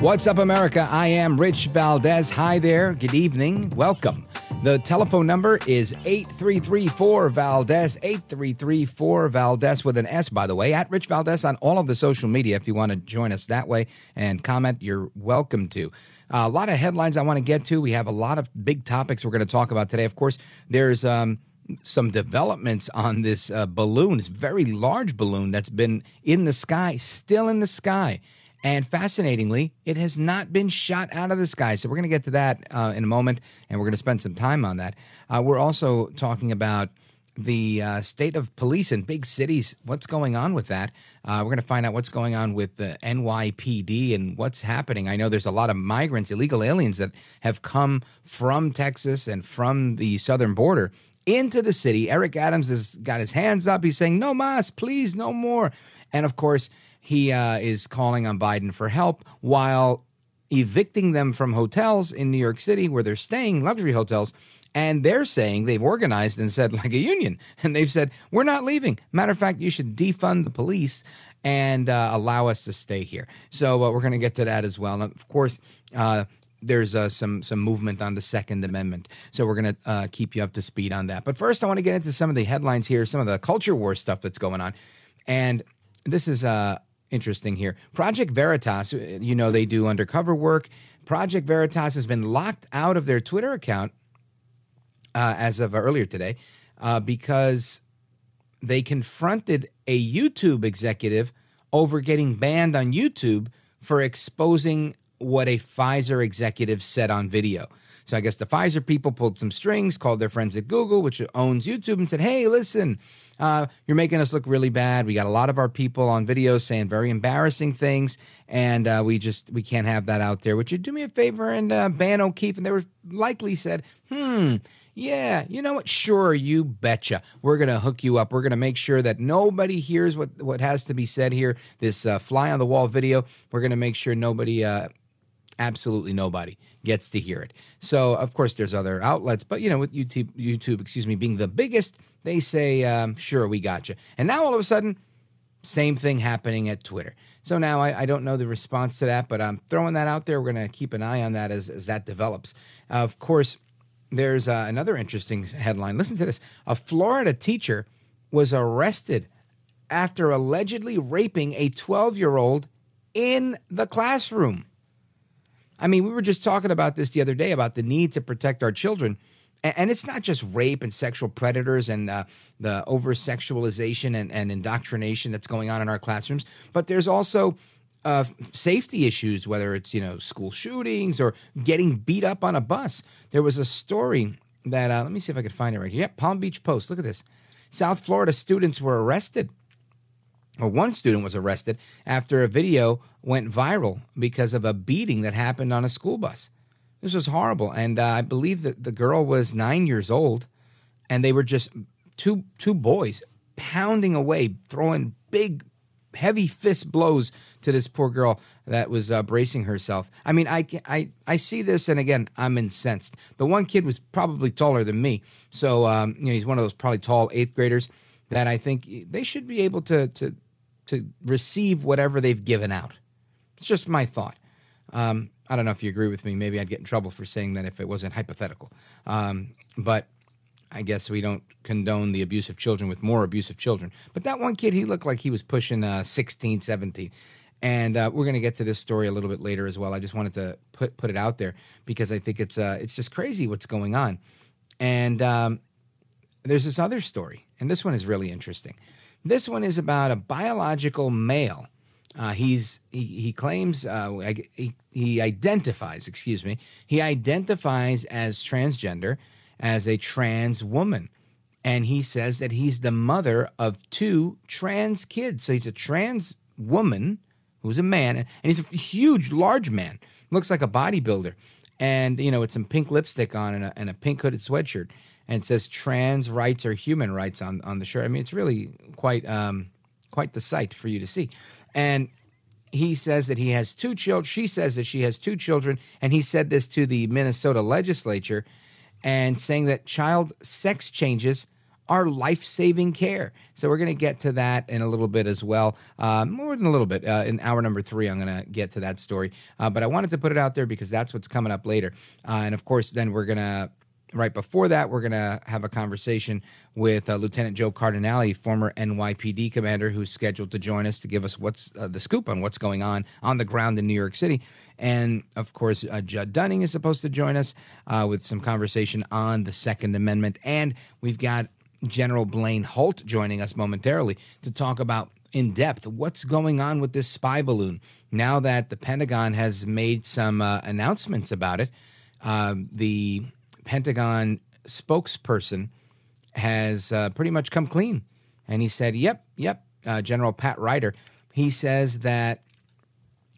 What's up, America? I am Rich Valdez. Hi there. Good evening. Welcome. The telephone number is 8334 Valdez, 8334 Valdez with an S, by the way, at Rich Valdez on all of the social media. If you want to join us that way and comment, you're welcome to. Uh, a lot of headlines I want to get to. We have a lot of big topics we're going to talk about today. Of course, there's um, some developments on this uh, balloon, this very large balloon that's been in the sky, still in the sky. And fascinatingly, it has not been shot out of the sky. So we're going to get to that uh, in a moment, and we're going to spend some time on that. Uh, we're also talking about the uh, state of police in big cities. What's going on with that? Uh, we're going to find out what's going on with the NYPD and what's happening. I know there's a lot of migrants, illegal aliens that have come from Texas and from the southern border into the city. Eric Adams has got his hands up. He's saying, no mas, please, no more. And of course, he uh, is calling on Biden for help while evicting them from hotels in New York City where they're staying, luxury hotels. And they're saying they've organized and said, like a union, and they've said, we're not leaving. Matter of fact, you should defund the police and uh, allow us to stay here. So uh, we're going to get to that as well. And of course, uh, there's uh, some some movement on the Second Amendment. So we're going to uh, keep you up to speed on that. But first, I want to get into some of the headlines here, some of the culture war stuff that's going on. And this is uh, interesting here. Project Veritas, you know, they do undercover work. Project Veritas has been locked out of their Twitter account uh, as of earlier today uh, because they confronted a YouTube executive over getting banned on YouTube for exposing what a Pfizer executive said on video. So I guess the Pfizer people pulled some strings, called their friends at Google, which owns YouTube, and said, "Hey, listen, uh, you're making us look really bad. We got a lot of our people on videos saying very embarrassing things, and uh, we just we can't have that out there. Would you do me a favor and uh, ban O'Keefe?" And they were likely said, "Hmm." Yeah, you know what? Sure, you betcha. We're going to hook you up. We're going to make sure that nobody hears what, what has to be said here. This uh, fly on the wall video, we're going to make sure nobody, uh, absolutely nobody, gets to hear it. So, of course, there's other outlets, but you know, with YouTube, YouTube, excuse me, being the biggest, they say, um, "Sure, we got you." And now all of a sudden, same thing happening at Twitter. So now I, I, don't know the response to that, but I'm throwing that out there. We're going to keep an eye on that as, as that develops. Uh, of course, there's uh, another interesting headline. Listen to this: A Florida teacher was arrested after allegedly raping a 12 year old in the classroom. I mean, we were just talking about this the other day about the need to protect our children. And it's not just rape and sexual predators and uh, the over sexualization and, and, indoctrination that's going on in our classrooms, but there's also uh, safety issues, whether it's you know school shootings or getting beat up on a bus. There was a story that uh, let me see if I could find it right here. Yep, Palm Beach Post. Look at this. South Florida students were arrested or one student was arrested after a video went viral because of a beating that happened on a school bus. This was horrible, and uh, I believe that the girl was nine years old, and they were just two two boys pounding away, throwing big, heavy fist blows to this poor girl that was uh, bracing herself. I mean, I, I I see this, and again, I'm incensed. The one kid was probably taller than me, so um, you know he's one of those probably tall eighth graders that I think they should be able to to to receive whatever they've given out. It's just my thought. Um, I don't know if you agree with me. Maybe I'd get in trouble for saying that if it wasn't hypothetical. Um, but I guess we don't condone the abuse of children with more abuse of children. But that one kid, he looked like he was pushing uh, 16, 17. And uh, we're going to get to this story a little bit later as well. I just wanted to put put it out there because I think it's uh, it's just crazy what's going on. And um, there's this other story, and this one is really interesting. This one is about a biological male. Uh, he's he, he claims uh, he, he identifies excuse me he identifies as transgender as a trans woman. And he says that he's the mother of two trans kids. So he's a trans woman who's a man, and he's a huge, large man, looks like a bodybuilder, and you know, with some pink lipstick on and a, and a pink hooded sweatshirt, and says "trans rights are human rights" on on the shirt. I mean, it's really quite um, quite the sight for you to see, and. He says that he has two children. She says that she has two children, and he said this to the Minnesota legislature, and saying that child sex changes are life saving care. So we're going to get to that in a little bit as well. Uh, more than a little bit. Uh, in hour number three, I'm going to get to that story. Uh, but I wanted to put it out there because that's what's coming up later. Uh, and of course, then we're going to. Right before that, we're going to have a conversation with uh, Lieutenant Joe Cardinale, former NYPD commander, who's scheduled to join us to give us what's uh, the scoop on what's going on on the ground in New York City. And of course, uh, Judd Dunning is supposed to join us uh, with some conversation on the Second Amendment. And we've got General Blaine Holt joining us momentarily to talk about in depth what's going on with this spy balloon. Now that the Pentagon has made some uh, announcements about it, uh, the Pentagon spokesperson has uh, pretty much come clean. And he said, Yep, yep, uh, General Pat Ryder. He says that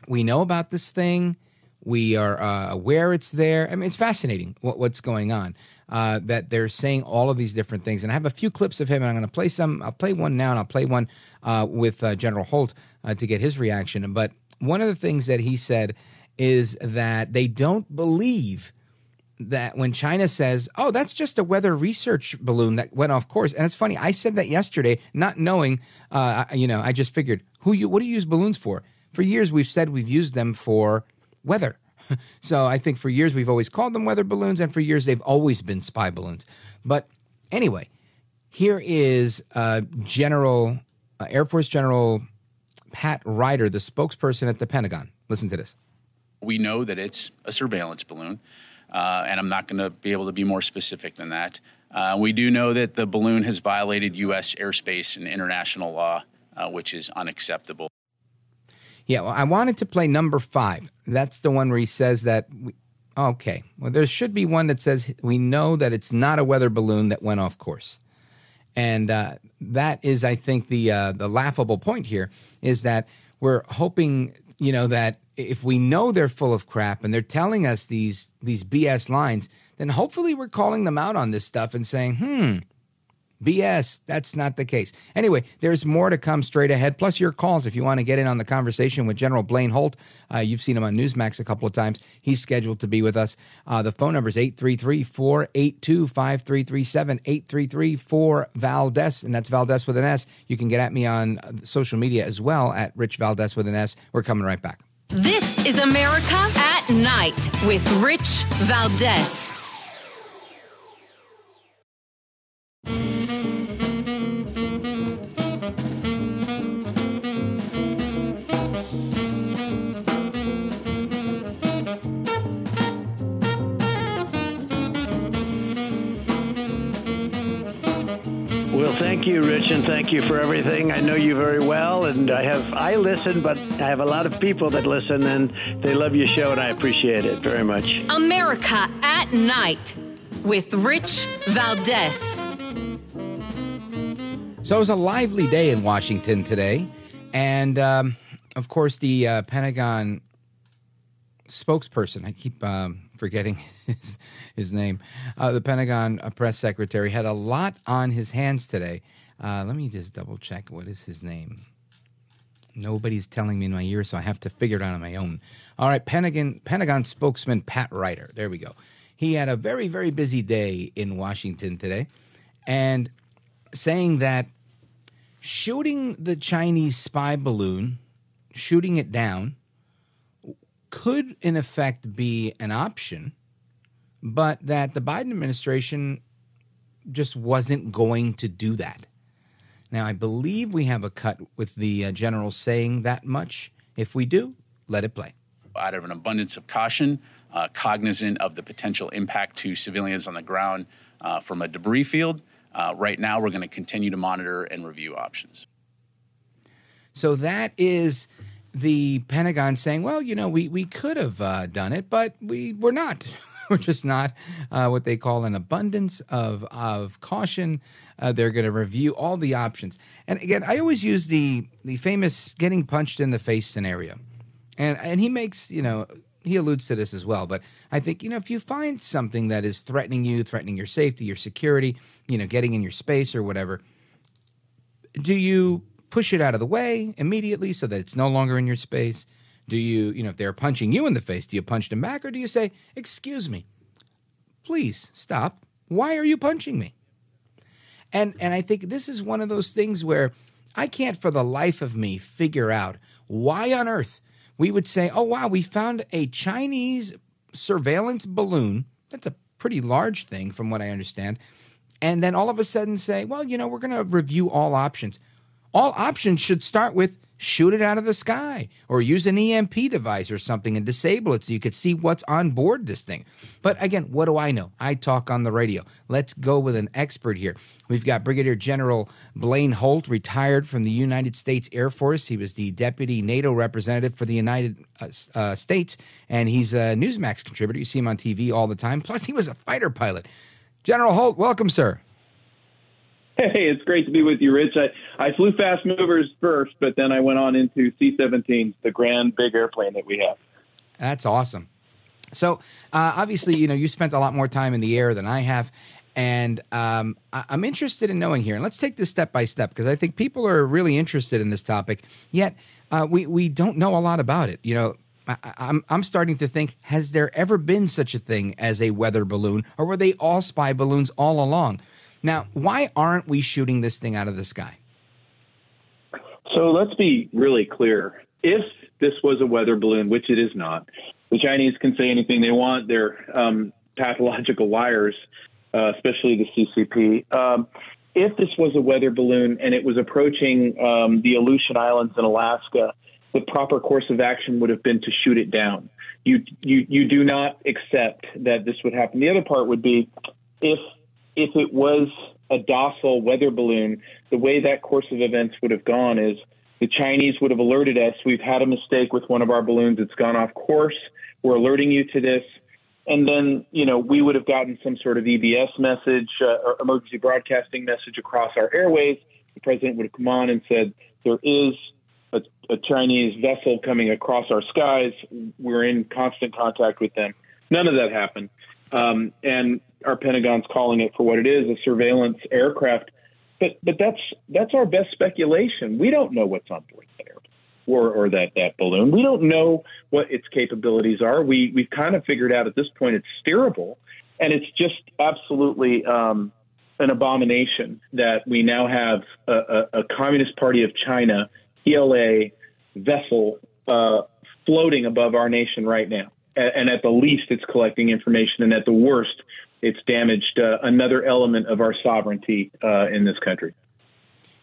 we know about this thing. We are uh, aware it's there. I mean, it's fascinating what, what's going on uh, that they're saying all of these different things. And I have a few clips of him, and I'm going to play some. I'll play one now, and I'll play one uh, with uh, General Holt uh, to get his reaction. But one of the things that he said is that they don't believe that when China says, "Oh, that's just a weather research balloon that went off course," and it's funny, I said that yesterday, not knowing, uh, you know, I just figured, who you, what do you use balloons for? For years, we've said we've used them for weather. so I think for years we've always called them weather balloons, and for years they've always been spy balloons. But anyway, here is uh, General uh, Air Force General Pat Ryder, the spokesperson at the Pentagon. Listen to this. We know that it's a surveillance balloon, uh, and I'm not going to be able to be more specific than that. Uh, we do know that the balloon has violated U.S. airspace and international law, uh, which is unacceptable. Yeah, well, I wanted to play number five. That's the one where he says that. We, okay, well, there should be one that says we know that it's not a weather balloon that went off course, and uh, that is, I think, the uh, the laughable point here is that we're hoping, you know, that if we know they're full of crap and they're telling us these these BS lines, then hopefully we're calling them out on this stuff and saying, hmm BS. That's not the case. Anyway, there's more to come straight ahead. Plus, your calls if you want to get in on the conversation with General Blaine Holt. Uh, you've seen him on Newsmax a couple of times. He's scheduled to be with us. Uh, the phone number is 833 482 5337 833 4 Valdez, and that's Valdez with an S. You can get at me on uh, social media as well at Rich Valdez with an S. We're coming right back. This is America at Night with Rich Valdez. Thank you, Rich, and thank you for everything. I know you very well, and I have I listen, but I have a lot of people that listen, and they love your show, and I appreciate it very much. America at Night with Rich Valdez. So it was a lively day in Washington today, and um, of course the uh, Pentagon spokesperson. I keep um, forgetting his, his name. Uh, the Pentagon uh, press secretary had a lot on his hands today. Uh, let me just double check. What is his name? Nobody's telling me in my ear, so I have to figure it out on my own. All right, Pentagon Pentagon spokesman Pat Ryder. There we go. He had a very very busy day in Washington today, and saying that shooting the Chinese spy balloon, shooting it down could, in effect, be an option, but that the Biden administration just wasn't going to do that. Now, I believe we have a cut with the uh, general saying that much. If we do, let it play. Out of an abundance of caution, uh, cognizant of the potential impact to civilians on the ground uh, from a debris field, uh, right now we're going to continue to monitor and review options. So that is the Pentagon saying, well, you know, we, we could have uh, done it, but we were not. We're just not uh, what they call an abundance of of caution. Uh, they're going to review all the options. And again, I always use the the famous getting punched in the face scenario, and and he makes you know he alludes to this as well. But I think you know if you find something that is threatening you, threatening your safety, your security, you know, getting in your space or whatever, do you push it out of the way immediately so that it's no longer in your space? Do you, you know, if they're punching you in the face, do you punch them back or do you say, "Excuse me, please stop. Why are you punching me?" And and I think this is one of those things where I can't for the life of me figure out why on earth we would say, "Oh wow, we found a Chinese surveillance balloon." That's a pretty large thing from what I understand. And then all of a sudden say, "Well, you know, we're going to review all options." All options should start with shoot it out of the sky or use an EMP device or something and disable it so you could see what's on board this thing. But again, what do I know? I talk on the radio. Let's go with an expert here. We've got Brigadier General Blaine Holt, retired from the United States Air Force. He was the deputy NATO representative for the United uh, uh, States, and he's a Newsmax contributor. You see him on TV all the time. Plus, he was a fighter pilot. General Holt, welcome, sir. Hey, it's great to be with you, Rich. I, I flew fast movers first, but then I went on into C 17s, the grand big airplane that we have. That's awesome. So, uh, obviously, you know, you spent a lot more time in the air than I have. And um, I- I'm interested in knowing here, and let's take this step by step because I think people are really interested in this topic. Yet, uh, we we don't know a lot about it. You know, I, I'm I'm starting to think: Has there ever been such a thing as a weather balloon, or were they all spy balloons all along? Now, why aren't we shooting this thing out of the sky? So let's be really clear. If this was a weather balloon, which it is not, the Chinese can say anything they want. They're um, pathological liars, uh, especially the CCP. Um, if this was a weather balloon and it was approaching um, the Aleutian Islands in Alaska, the proper course of action would have been to shoot it down. You, you, you do not accept that this would happen. The other part would be if if it was a docile weather balloon, the way that course of events would have gone is the Chinese would have alerted us. We've had a mistake with one of our balloons. It's gone off course. We're alerting you to this. And then, you know, we would have gotten some sort of EBS message uh, or emergency broadcasting message across our airways. The president would have come on and said, there is a, a Chinese vessel coming across our skies. We're in constant contact with them. None of that happened. Um, and our Pentagon's calling it for what it is, a surveillance aircraft. But but that's that's our best speculation. We don't know what's on board airplane or, or that, that balloon. We don't know what its capabilities are. We we've kind of figured out at this point it's steerable, and it's just absolutely um, an abomination that we now have a, a, a Communist Party of China PLA vessel uh, floating above our nation right now. And at the least, it's collecting information, and at the worst, it's damaged uh, another element of our sovereignty uh, in this country.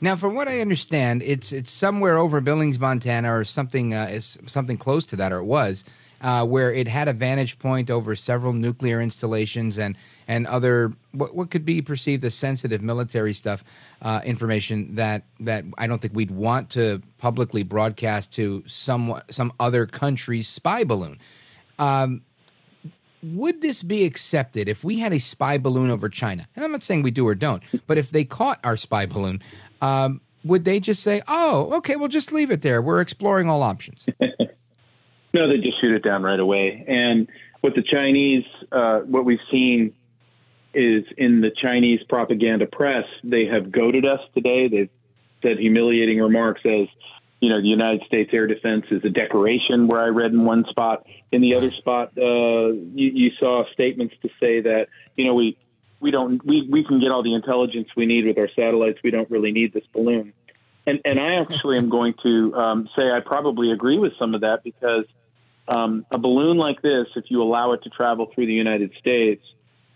Now, from what I understand, it's it's somewhere over Billings, Montana, or something uh, is something close to that, or it was, uh, where it had a vantage point over several nuclear installations and and other what, what could be perceived as sensitive military stuff, uh, information that that I don't think we'd want to publicly broadcast to some some other country's spy balloon. Um, would this be accepted if we had a spy balloon over China? And I'm not saying we do or don't, but if they caught our spy balloon, um, would they just say, "Oh, okay, we'll just leave it there. We're exploring all options"? no, they just shoot it down right away. And what the Chinese, uh, what we've seen is in the Chinese propaganda press, they have goaded us today. They've said humiliating remarks as you know, the United States air defense is a decoration. Where I read in one spot, in the other spot, uh, you, you saw statements to say that you know we we don't we we can get all the intelligence we need with our satellites. We don't really need this balloon. And and I actually am going to um, say I probably agree with some of that because um, a balloon like this, if you allow it to travel through the United States,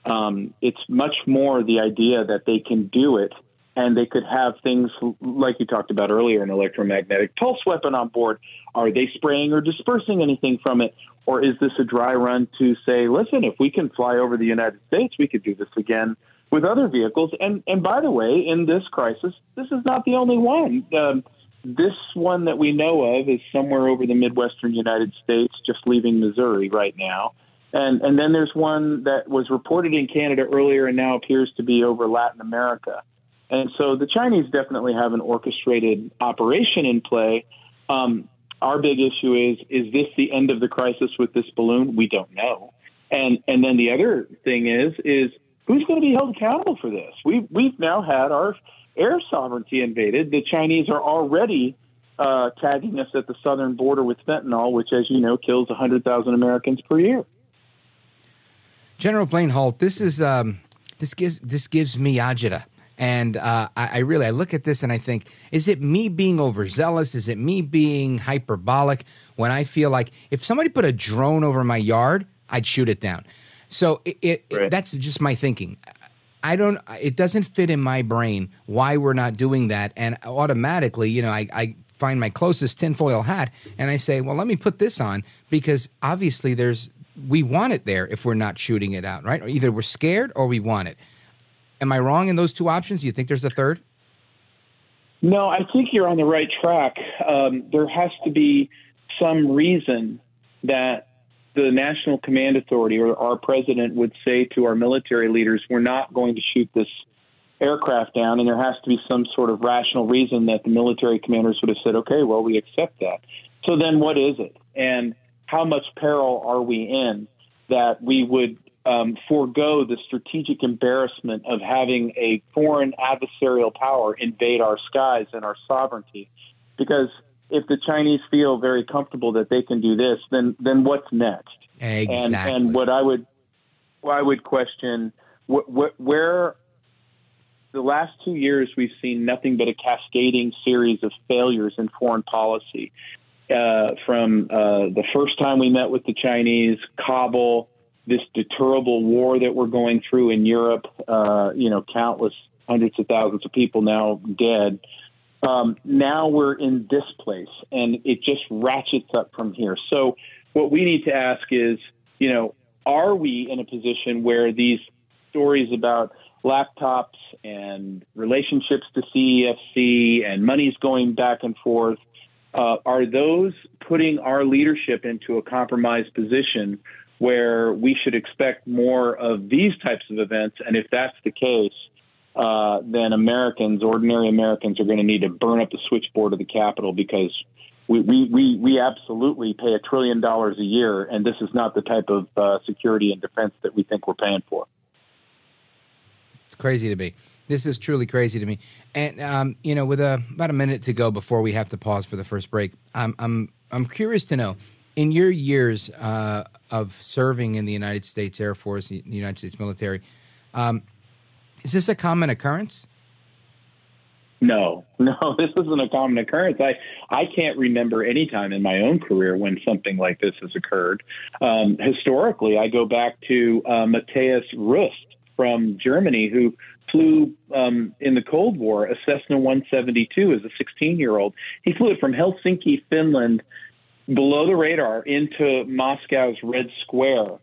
um, it's much more the idea that they can do it and they could have things like you talked about earlier an electromagnetic pulse weapon on board. Are they spraying or dispersing anything from it? Or is this a dry run to say, listen, if we can fly over the United States, we could do this again with other vehicles? And, and by the way, in this crisis, this is not the only one. Um, this one that we know of is somewhere over the Midwestern United States, just leaving Missouri right now. And and then there's one that was reported in Canada earlier and now appears to be over Latin America. And so the Chinese definitely have an orchestrated operation in play. Um, our big issue is is this the end of the crisis with this balloon? We don't know. And and then the other thing is is who's going to be held accountable for this? We we've now had our air sovereignty invaded. The Chinese are already uh, tagging us at the southern border with fentanyl, which, as you know, kills 100,000 Americans per year. General Blaine Holt, this is um, this gives this gives me agita. And uh, I, I, really I look at this and I think, is it me being overzealous? Is it me being hyperbolic when I feel like if somebody put a drone over my yard, I'd shoot it down. So it, it, right. it, that's just my thinking. I don't. It doesn't fit in my brain why we're not doing that, and automatically, you know, I, I find my closest tinfoil hat and I say, well, let me put this on because obviously there's we want it there if we're not shooting it out, right? Or either we're scared or we want it. Am I wrong in those two options? Do you think there's a third? No, I think you're on the right track. Um, there has to be some reason that the National Command Authority or our president would say to our military leaders, we're not going to shoot this aircraft down, and there has to be some sort of rational reason that the military commanders would have said, okay, well, we accept that. So then what is it? And how much peril are we in that we would um, forego the strategic embarrassment of having a foreign adversarial power invade our skies and our sovereignty. Because if the Chinese feel very comfortable that they can do this, then then what's next? Exactly. And, and what I would I would question wh- wh- where the last two years we've seen nothing but a cascading series of failures in foreign policy. Uh, from uh, the first time we met with the Chinese, Kabul, this deterrable war that we're going through in Europe, uh, you know, countless hundreds of thousands of people now dead. Um, now we're in this place, and it just ratchets up from here. So, what we need to ask is, you know, are we in a position where these stories about laptops and relationships to CEFC and money's going back and forth, uh, are those putting our leadership into a compromised position where we should expect more of these types of events. And if that's the case, uh, then Americans, ordinary Americans, are going to need to burn up the switchboard of the Capitol because we, we, we, we absolutely pay a trillion dollars a year, and this is not the type of uh, security and defense that we think we're paying for. It's crazy to me. This is truly crazy to me. And um, you know, with a, about a minute to go before we have to pause for the first break, I'm I'm I'm curious to know in your years uh, of serving in the United States Air Force, the United States military, um, is this a common occurrence? No, no, this isn't a common occurrence. I, I can't remember any time in my own career when something like this has occurred. Um, historically, I go back to uh, Mathias Rust from Germany who flew um, in the Cold War a Cessna 172 as a 16 year old. He flew it from Helsinki, Finland, below the radar into Moscow's Red Square.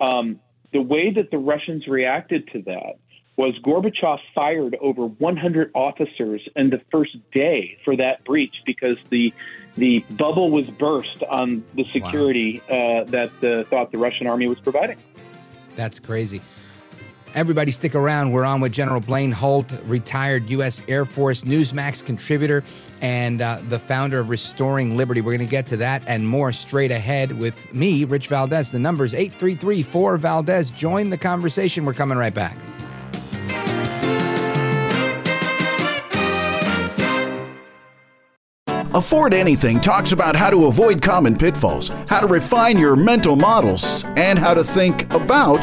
Um, the way that the Russians reacted to that was Gorbachev fired over 100 officers in the first day for that breach because the the bubble was burst on the security wow. uh, that the, thought the Russian army was providing. That's crazy. Everybody, stick around. We're on with General Blaine Holt, retired U.S. Air Force Newsmax contributor and uh, the founder of Restoring Liberty. We're going to get to that and more straight ahead with me, Rich Valdez. The number is 833 4 Valdez. Join the conversation. We're coming right back. Afford Anything talks about how to avoid common pitfalls, how to refine your mental models, and how to think about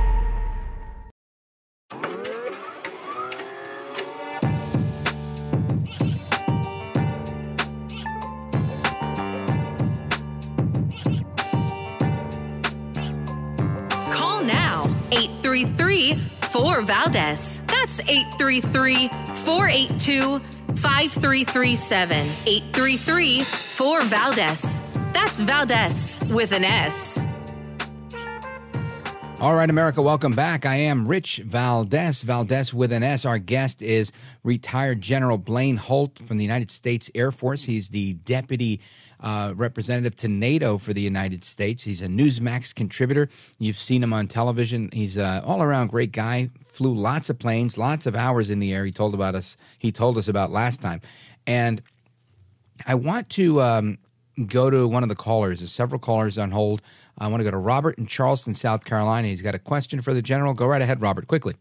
Valdez. That's 833 482 5337 833 4 Valdez. That's Valdez with an S. All right, America, welcome back. I am Rich Valdez, Valdez with an S. Our guest is retired General Blaine Holt from the United States Air Force. He's the deputy uh, representative to NATO for the United States. He's a Newsmax contributor. You've seen him on television. He's an all-around great guy. Flew lots of planes, lots of hours in the air. He told about us. He told us about last time, and I want to um, go to one of the callers. There's several callers on hold. I want to go to Robert in Charleston, South Carolina. He's got a question for the general. Go right ahead, Robert, quickly.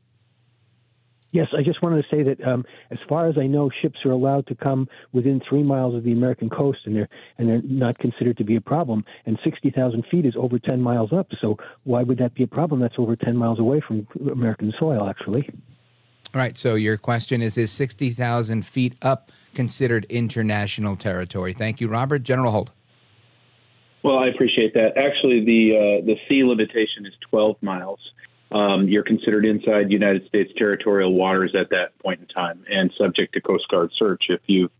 Yes, I just wanted to say that um, as far as I know, ships are allowed to come within three miles of the American coast, and they're and they're not considered to be a problem. And sixty thousand feet is over ten miles up, so why would that be a problem? That's over ten miles away from American soil, actually. All right. So your question is: Is sixty thousand feet up considered international territory? Thank you, Robert. General Holt. Well, I appreciate that. Actually, the uh, the sea limitation is 12 miles. Um, you're considered inside United States territorial waters at that point in time, and subject to Coast Guard search if you've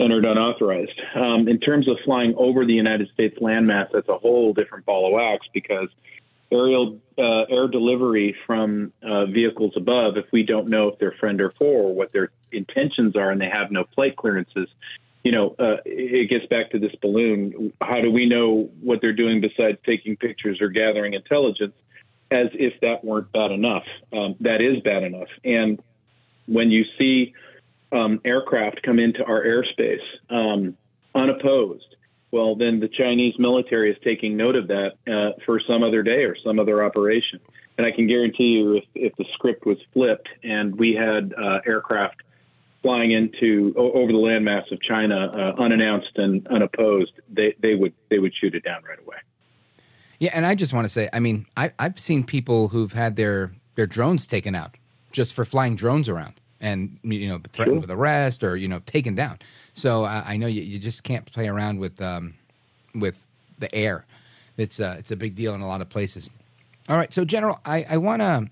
entered unauthorized. Um, in terms of flying over the United States landmass, that's a whole different ball of wax because aerial uh, air delivery from uh, vehicles above, if we don't know if they're friend or foe or what their intentions are, and they have no flight clearances, you know, uh, it gets back to this balloon. How do we know what they're doing besides taking pictures or gathering intelligence? As if that weren't bad enough. Um, that is bad enough. And when you see um, aircraft come into our airspace um, unopposed, well, then the Chinese military is taking note of that uh, for some other day or some other operation. And I can guarantee you, if, if the script was flipped and we had uh, aircraft flying into over the landmass of China uh, unannounced and unopposed, they, they would they would shoot it down right away. Yeah, and I just want to say, I mean, I, I've seen people who've had their their drones taken out just for flying drones around and you know threatened sure. with arrest or you know taken down. So I, I know you, you just can't play around with um, with the air. It's uh, it's a big deal in a lot of places. All right, so General, I, I want to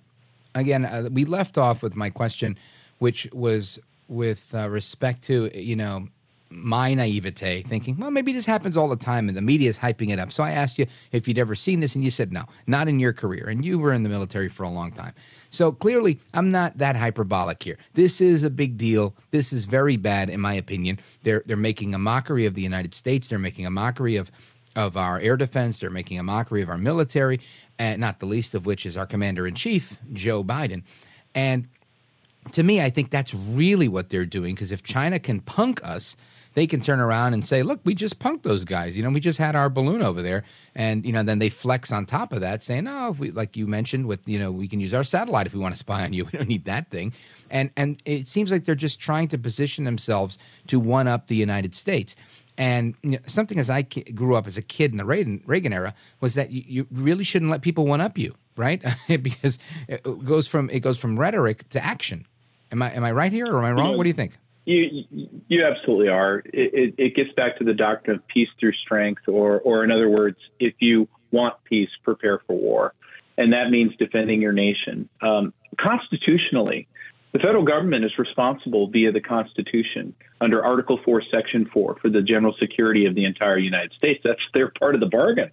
again. Uh, we left off with my question, which was with uh, respect to you know my naivete, thinking, well, maybe this happens all the time, and the media is hyping it up. So I asked you if you'd ever seen this, and you said no, not in your career, and you were in the military for a long time. So clearly, I'm not that hyperbolic here. This is a big deal. This is very bad, in my opinion. They're they're making a mockery of the United States. They're making a mockery of of our air defense. They're making a mockery of our military, and not the least of which is our commander in chief, Joe Biden. And to me, I think that's really what they're doing because if China can punk us, they can turn around and say, "Look, we just punked those guys. You know, we just had our balloon over there." And you know, then they flex on top of that, saying, "Oh, if we like you mentioned with you know, we can use our satellite if we want to spy on you. We don't need that thing." And and it seems like they're just trying to position themselves to one up the United States. And you know, something as I grew up as a kid in the Reagan, Reagan era was that you, you really shouldn't let people one up you, right? because it goes from it goes from rhetoric to action Am I am I right here or am I wrong? what do you think? You you absolutely are. It, it, it, gets back to the doctrine of peace through strength, or or in other words, if you want peace, prepare for war, and that means defending your nation. Um, constitutionally, the federal government is responsible via the Constitution under Article Four, Section Four, for the general security of the entire United States. That's their part of the bargain.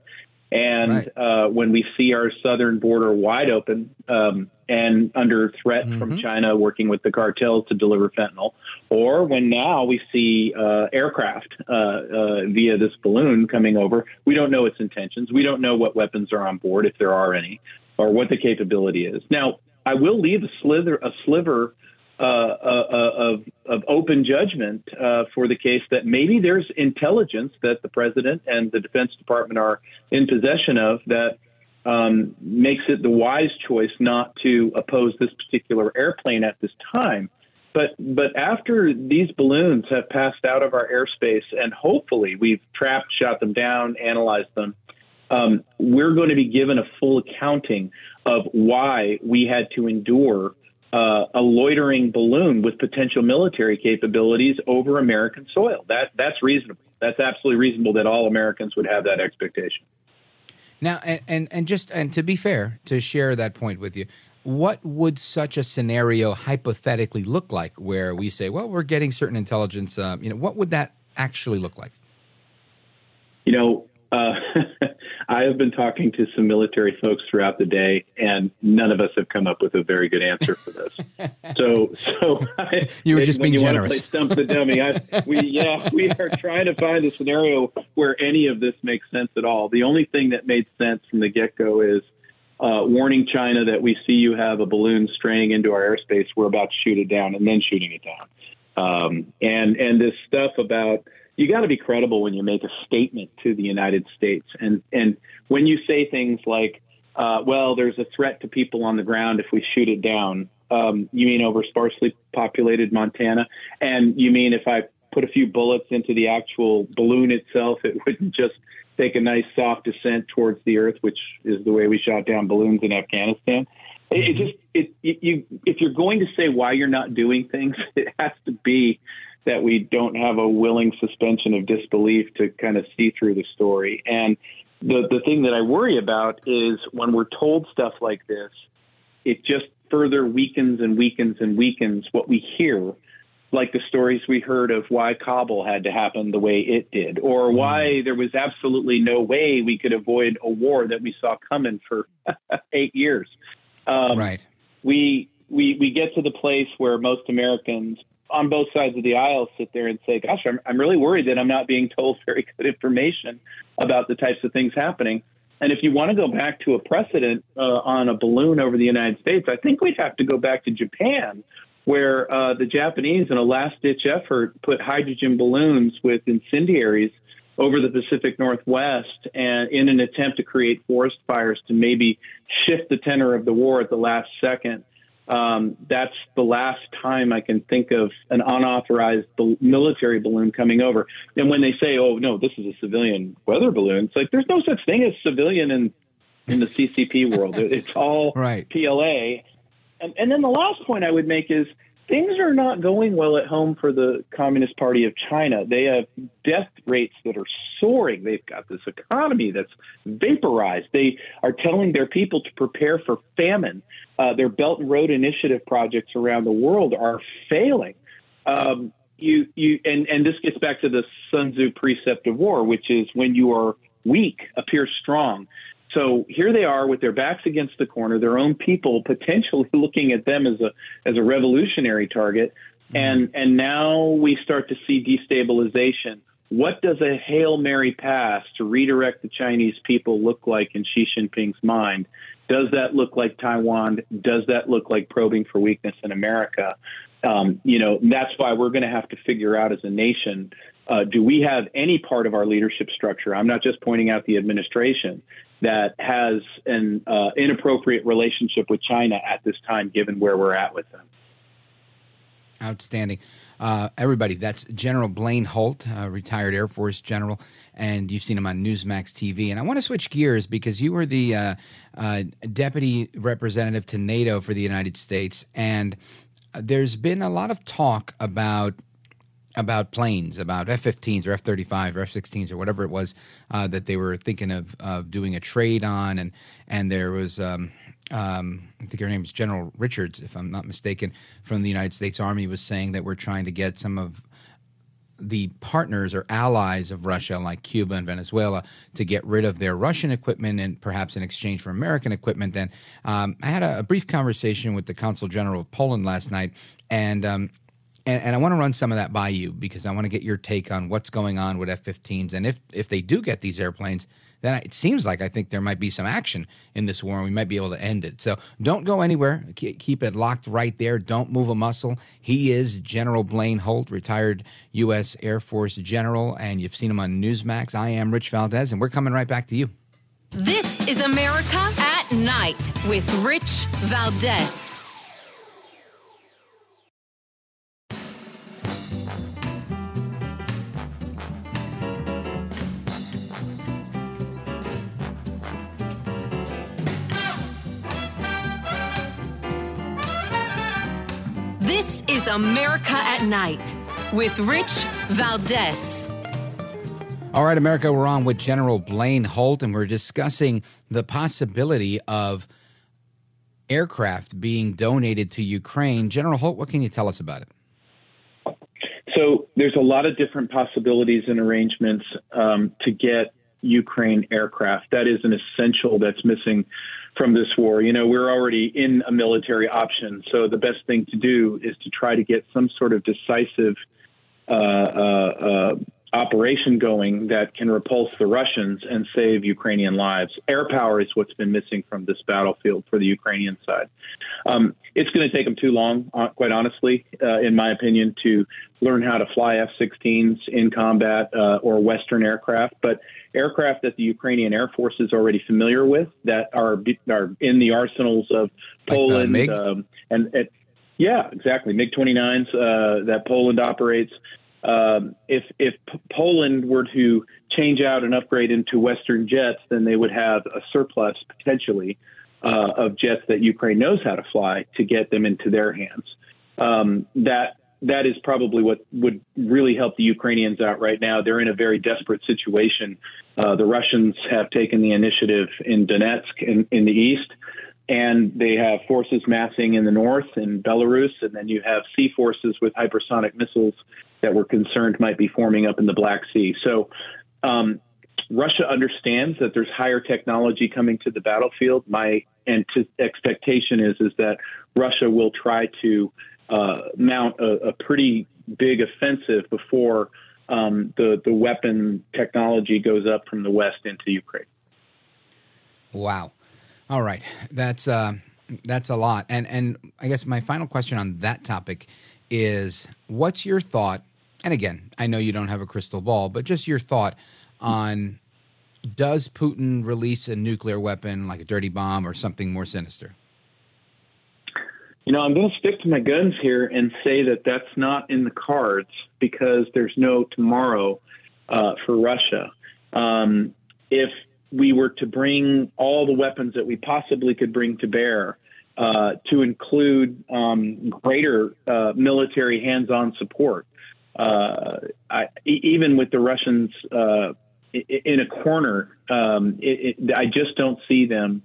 And right. uh, when we see our southern border wide open um, and under threat mm-hmm. from China working with the cartels to deliver fentanyl, or when now we see uh, aircraft uh, uh via this balloon coming over, we don't know its intentions. We don't know what weapons are on board, if there are any, or what the capability is. Now, I will leave a slither, a sliver uh, uh, uh, of, of open judgment uh, for the case that maybe there's intelligence that the president and the Defense Department are in possession of that um, makes it the wise choice not to oppose this particular airplane at this time. But but after these balloons have passed out of our airspace and hopefully we've trapped, shot them down, analyzed them, um, we're going to be given a full accounting of why we had to endure uh, a loitering balloon with potential military capabilities over American soil. That that's reasonable. That's absolutely reasonable that all Americans would have that expectation. Now, and, and, and just and to be fair, to share that point with you, what would such a scenario hypothetically look like where we say, well, we're getting certain intelligence? Uh, you know, what would that actually look like? You know, uh, I have been talking to some military folks throughout the day, and none of us have come up with a very good answer for this. so, so I, you were just being you generous. Want to play stump the dummy. I, we, yeah, we are trying to find a scenario where any of this makes sense at all. The only thing that made sense from the get go is uh, warning China that we see you have a balloon straying into our airspace. We're about to shoot it down, and then shooting it down. Um, and and this stuff about you got to be credible when you make a statement to the United States, and and when you say things like, uh, "Well, there's a threat to people on the ground if we shoot it down," um, you mean over sparsely populated Montana, and you mean if I put a few bullets into the actual balloon itself, it wouldn't just take a nice soft descent towards the earth, which is the way we shot down balloons in Afghanistan. It, just it, it you if you're going to say why you're not doing things, it has to be that we don't have a willing suspension of disbelief to kind of see through the story. And the the thing that I worry about is when we're told stuff like this, it just further weakens and weakens and weakens what we hear like the stories we heard of why Kabul had to happen the way it did, or why there was absolutely no way we could avoid a war that we saw coming for eight years. Um, right. We we we get to the place where most Americans on both sides of the aisle sit there and say, "Gosh, I'm I'm really worried that I'm not being told very good information about the types of things happening." And if you want to go back to a precedent uh, on a balloon over the United States, I think we'd have to go back to Japan, where uh, the Japanese, in a last ditch effort, put hydrogen balloons with incendiaries over the Pacific Northwest and in an attempt to create forest fires to maybe shift the tenor of the war at the last second. Um, that's the last time I can think of an unauthorized military balloon coming over. And when they say, "Oh no, this is a civilian weather balloon," it's like there's no such thing as civilian in in the CCP world. It's all right. PLA. And, and then the last point I would make is things are not going well at home for the Communist Party of China. They have death rates that are soaring. They've got this economy that's vaporized. They are telling their people to prepare for famine. Uh, their Belt and Road Initiative projects around the world are failing. Um, you, you, and, and this gets back to the Sun Tzu precept of war, which is when you are weak, appear strong. So here they are with their backs against the corner, their own people potentially looking at them as a as a revolutionary target, mm-hmm. and and now we start to see destabilization. What does a hail mary pass to redirect the Chinese people look like in Xi Jinping's mind? Does that look like Taiwan? Does that look like probing for weakness in America? Um, you know, that's why we're going to have to figure out as a nation uh, do we have any part of our leadership structure? I'm not just pointing out the administration that has an uh, inappropriate relationship with China at this time, given where we're at with them. Outstanding. Uh, everybody, that's General Blaine Holt, uh, retired Air Force general, and you've seen him on Newsmax TV. And I want to switch gears because you were the uh, uh deputy representative to NATO for the United States, and there's been a lot of talk about about planes, about F-15s or F-35 or F-16s or whatever it was uh, that they were thinking of, of doing a trade on, and and there was. Um, um, I think her name is General Richards, if I'm not mistaken, from the United States Army, was saying that we're trying to get some of the partners or allies of Russia, like Cuba and Venezuela, to get rid of their Russian equipment and perhaps in exchange for American equipment. And um, I had a, a, brief conversation with the Consul General of Poland last night, and um, and, and I want to run some of that by you because I want to get your take on what's going on with F-15s, and if if they do get these airplanes, then it seems like I think there might be some action in this war, and we might be able to end it. So don't go anywhere. Keep it locked right there. Don't move a muscle. He is General Blaine Holt, retired U.S. Air Force general, and you've seen him on Newsmax. I am Rich Valdez, and we're coming right back to you. This is America at Night with Rich Valdez. This is America at Night with Rich Valdez. All right, America, we're on with General Blaine Holt, and we're discussing the possibility of aircraft being donated to Ukraine. General Holt, what can you tell us about it? So there's a lot of different possibilities and arrangements um, to get Ukraine aircraft. That is an essential that's missing from this war. You know, we're already in a military option, so the best thing to do is to try to get some sort of decisive uh, uh, uh, operation going that can repulse the Russians and save Ukrainian lives. Air power is what's been missing from this battlefield for the Ukrainian side. Um, it's going to take them too long, uh, quite honestly, uh, in my opinion, to learn how to fly F 16s in combat uh, or Western aircraft. But aircraft that the Ukrainian Air Force is already familiar with that are, are in the arsenals of Poland. Like um, and, and, yeah, exactly. MiG 29s uh, that Poland operates. Um, if if Poland were to change out and upgrade into Western jets, then they would have a surplus potentially uh, of jets that Ukraine knows how to fly to get them into their hands. Um, that that is probably what would really help the Ukrainians out right now. They're in a very desperate situation. Uh, the Russians have taken the initiative in Donetsk in, in the east and they have forces massing in the north in Belarus, and then you have sea forces with hypersonic missiles that we're concerned might be forming up in the Black Sea. So um, Russia understands that there's higher technology coming to the battlefield. My expectation is is that Russia will try to uh, mount a, a, pretty big offensive before um, the the weapon technology goes up from the west into Ukraine. Wow. All right, that's uh, that's a lot. And and I guess my final question on that topic is, what's your thought? And again, I know you don't have a crystal ball, but just your thought on does Putin release a nuclear weapon like a dirty bomb or something more sinister? You know, I'm going to stick to my guns here and say that that's not in the cards because there's no tomorrow uh, for Russia. Um, if we were to bring all the weapons that we possibly could bring to bear uh, to include um, greater uh, military hands-on support. Uh, I, even with the Russians uh, in a corner, um, it, it, I just don't see them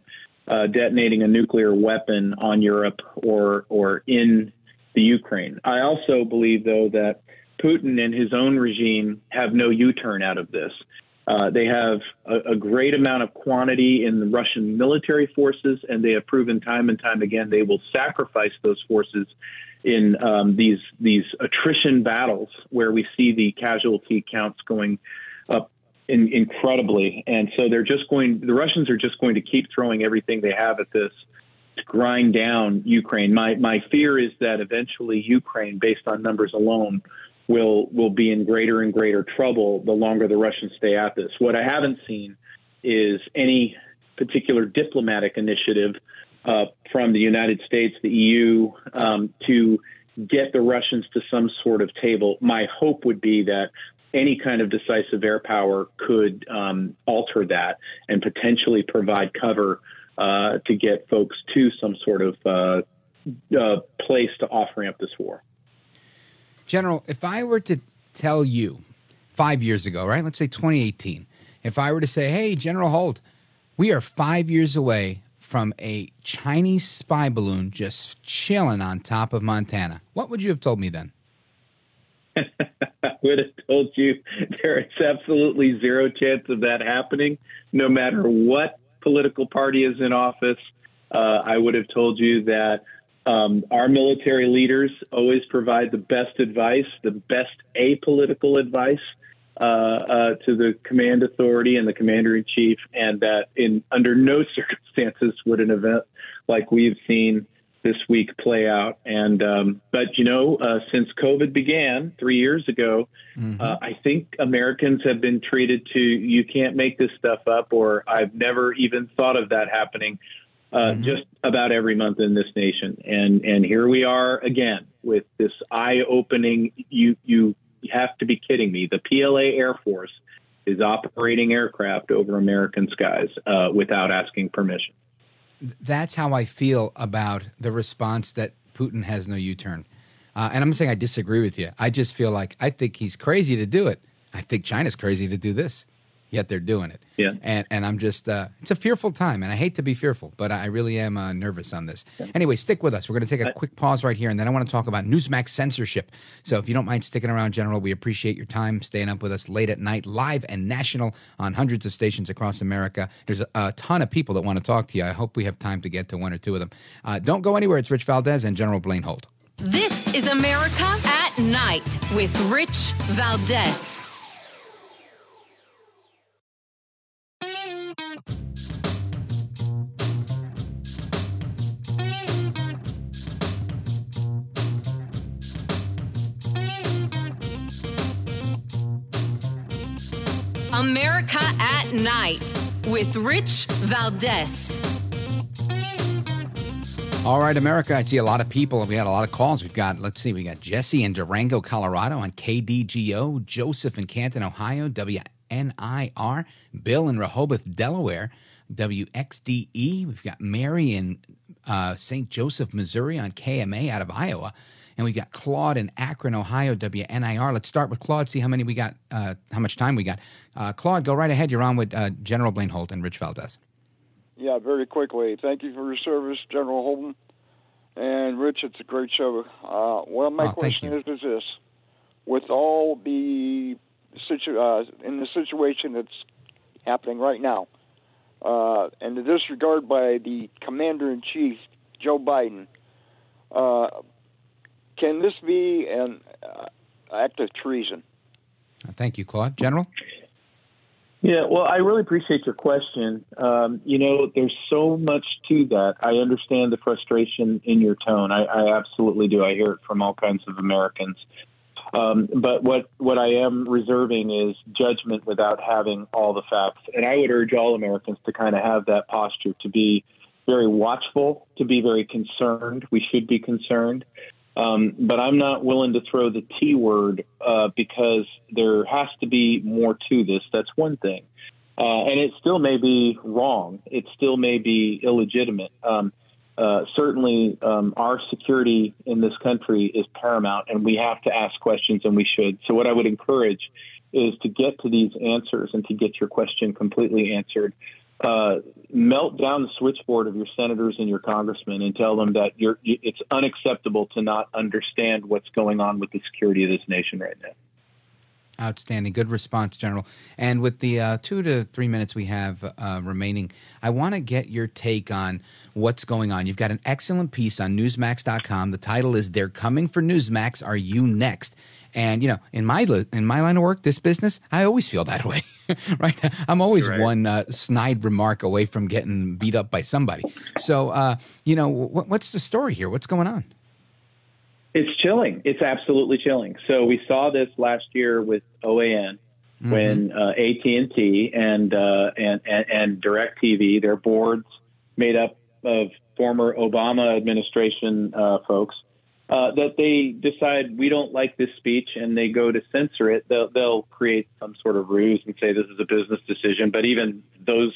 uh, detonating a nuclear weapon on Europe or or in the Ukraine. I also believe, though, that Putin and his own regime have no U-turn out of this. Uh, they have a, a, great amount of quantity in the Russian military forces, and they have proven time and time again they will sacrifice those forces in um, these these attrition battles where we see the casualty counts going in, incredibly. And so they're just going. The Russians are just going to keep throwing everything they have at this to grind down Ukraine. My my fear is that eventually Ukraine, based on numbers alone, will will be in greater and greater trouble the longer the Russians stay at this. What I haven't seen is any particular diplomatic initiative uh, from the United States, the EU, um, to get the Russians to some sort of table. My hope would be that any kind of decisive air power could um, alter that and potentially provide cover uh, to get folks to some sort of uh, uh place to offering up this war. General, if I were to tell you five years ago, right? Let's say 2018, if I were to say, hey, General Holt, we are five years away from a Chinese spy balloon just chilling on top of Montana, what would you have told me then? Would have told you there is absolutely zero chance of that happening, no matter what political party is in office. Uh, I would have told you that um, our military leaders always provide the best advice, the best apolitical advice uh, uh, to the command authority and the commander in chief, and that in under no circumstances would an event like we've seen this week play out. And um, but you know, uh, since COVID began three years ago, mm-hmm. uh, I think Americans have been treated to you can't make this stuff up, or I've never even thought of that happening uh, mm-hmm. just about every month in this nation. And and here we are again with this eye-opening. You you have to be kidding me. The PLA Air Force is operating aircraft over American skies uh, without asking permission. That's how I feel about the response that Putin has no U-turn. Uh, and I'm saying I disagree with you. I just feel like I think he's crazy to do it. I think China's crazy to do this. Yet they're doing it. Yeah. And and I'm just uh, it's a fearful time, and I hate to be fearful, but I really am uh, nervous on this. Anyway, stick with us. We're going to take a quick pause right here, and then I want to talk about Newsmax censorship. So if you don't mind sticking around, General, we appreciate your time, staying up with us late at night, live and national on hundreds of stations across America. There's a, a ton of people that want to talk to you. I hope we have time to get to one or two of them. Uh, don't go anywhere. It's Rich Valdez and General Blaine Holt. This is America at Night with Rich Valdez. America at Night with Rich Valdez. All right, America. I see a lot of people. We had a lot of calls. We've got, let's see, we got Jesse in Durango, Colorado on KDGO, Joseph in Canton, Ohio, WNIR, Bill in Rehoboth, Delaware, WXDE. We've got Mary in uh, St. Joseph, Missouri on KMA out of Iowa. And we got Claude in Akron, Ohio, WNIR. Let's start with Claude, see how many we got, uh, how much time we got. Uh, Claude, go right ahead. You're on with uh, General Blaine Holt and Rich Valdez. Yeah, very quickly. Thank you for your service, General Holden. And Rich, it's a great show. Uh, well, my Oh, question is, is this: with all the situ- uh, in the situation that's happening right now, uh, and the disregard by the Commander in Chief Joe Biden, uh, can this be an uh, act of treason? Uh, Thank you, Claude. General? Yeah, well, I really appreciate your question. Um, you know, there's so much to that. I understand the frustration in your tone. I, I absolutely do. I hear it from all kinds of Americans. Um, but what what I am reserving is judgment without having all the facts. And I would urge all Americans to kind of have that posture to be very watchful, to be very concerned. We should be concerned. Um, but I'm not willing to throw the T word uh, because there has to be more to this. That's one thing. Uh, and it still may be wrong. It still may be illegitimate. Um, uh, certainly, um, our security in this country is paramount, and we have to ask questions, and we should. So, what I would encourage is to get to these answers and to get your question completely answered. Uh, melt down the switchboard of your senators and your congressmen and tell them that you're, it's unacceptable to not understand what's going on with the security of this nation right now. Outstanding. Good response, General. And with the uh, two to three minutes we have uh, remaining, I want to get your take on what's going on. You've got an excellent piece on Newsmax.com. The title is "They're Coming for Newsmax. Are You Next?" And you know, in my li- in my line of work, this business, I always feel that way, right? I'm always Right. one uh, snide remark away from getting beat up by somebody. So, uh, you know, wh- what's the story here? What's going on? It's chilling. It's absolutely chilling. So we saw this last year with OAN when uh, AT and T and uh, and and and Directv, their boards made up of former Obama administration uh, folks, uh, that they decide we don't like this speech and they go to censor it. They'll, they'll create some sort of ruse and say this is a business decision. But even those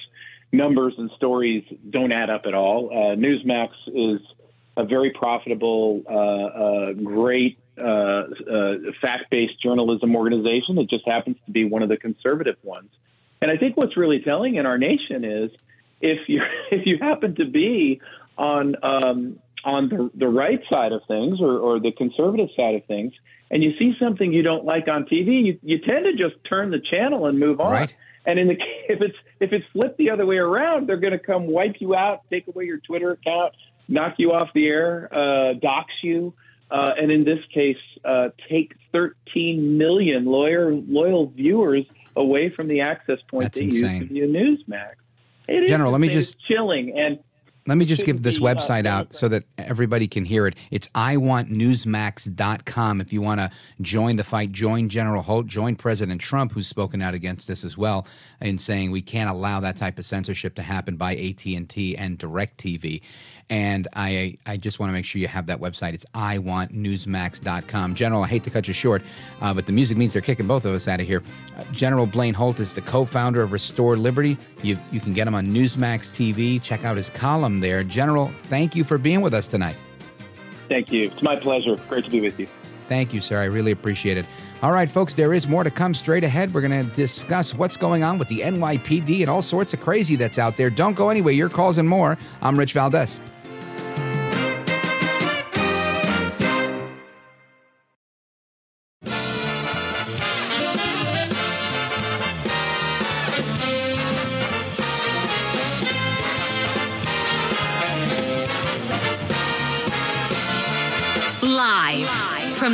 numbers and stories don't add up at all. Uh, Newsmax is a very profitable, uh, uh, great uh, uh, fact-based journalism organization. It just happens to be one of the conservative ones. And I think what's really telling in our nation is if you if you happen to be on um, on the, the right side of things or, or the conservative side of things, and you see something you don't like on TV, you, you tend to just turn the channel and move on. Right. And in the if it's if it's flipped the other way around, they're going to come wipe you out, take away your Twitter account, knock you off the air, uh, dox you, uh, and in this case, uh, take 13 million loyal loyal viewers away from the access point That's they insane. use to view Newsmax. It is General, let me just- chilling and. Let me just give this website out so that everybody can hear it. It's iwantnewsmax.com. If you want to join the fight, join General Holt, join President Trump, who's spoken out against this as well, in saying we can't allow that type of censorship to happen by AT&T and DirecTV. And I, I just want to make sure you have that website. It's iwantnewsmax.com. General, I hate to cut you short, uh, but the music means they're kicking both of us out of here. Uh, General Blaine Holt is the co-founder of Restore Liberty. You, you can get him on Newsmax TV. Check out his column there. General, thank you for being with us tonight. Thank you. It's my pleasure. Great to be with you. Thank you, sir. I really appreciate it. All right, folks, there is more to come straight ahead. We're going to discuss what's going on with the NYPD and all sorts of crazy that's out there. Don't go anywhere. Your calls and more. I'm Rich Valdez.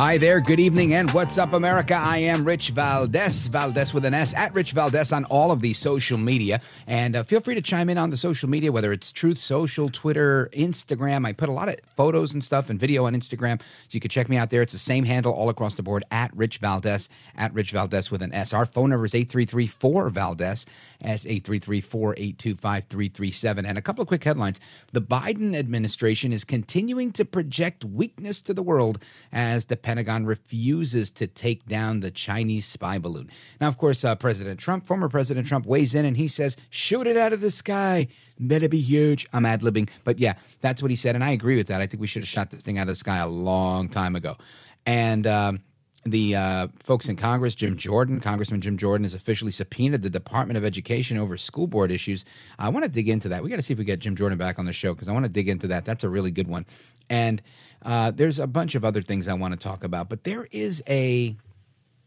Hi there, good evening, and what's up, America? I am Rich Valdez, Valdez with an S, at Rich Valdez on all of the social media. And uh, feel free to chime in on the social media, whether it's Truth Social, Twitter, Instagram. I put a lot of photos and stuff and video on Instagram, so you can check me out there. It's the same handle all across the board, at Rich Valdez, at Rich Valdez with an S. Our phone number is 833-4-VALDEZ, S 833 482 5337. And a couple of quick headlines. The Biden administration is continuing to project weakness to the world as the Pentagon refuses to take down the Chinese spy balloon. Now, of course, uh, President Trump, former President Trump, weighs in and he says, shoot it out of the sky. Better be huge. I'm ad libbing. But yeah, that's what he said. And I agree with that. I think we should have shot this thing out of the sky a long time ago. And, um, the uh, folks in Congress, Jim Jordan, Congressman Jim Jordan, has officially subpoenaed the Department of Education over school board issues. I want to dig into that. We got to see if we get Jim Jordan back on the show because I want to dig into that. That's a really good one. And uh, there's a bunch of other things I want to talk about, but there is a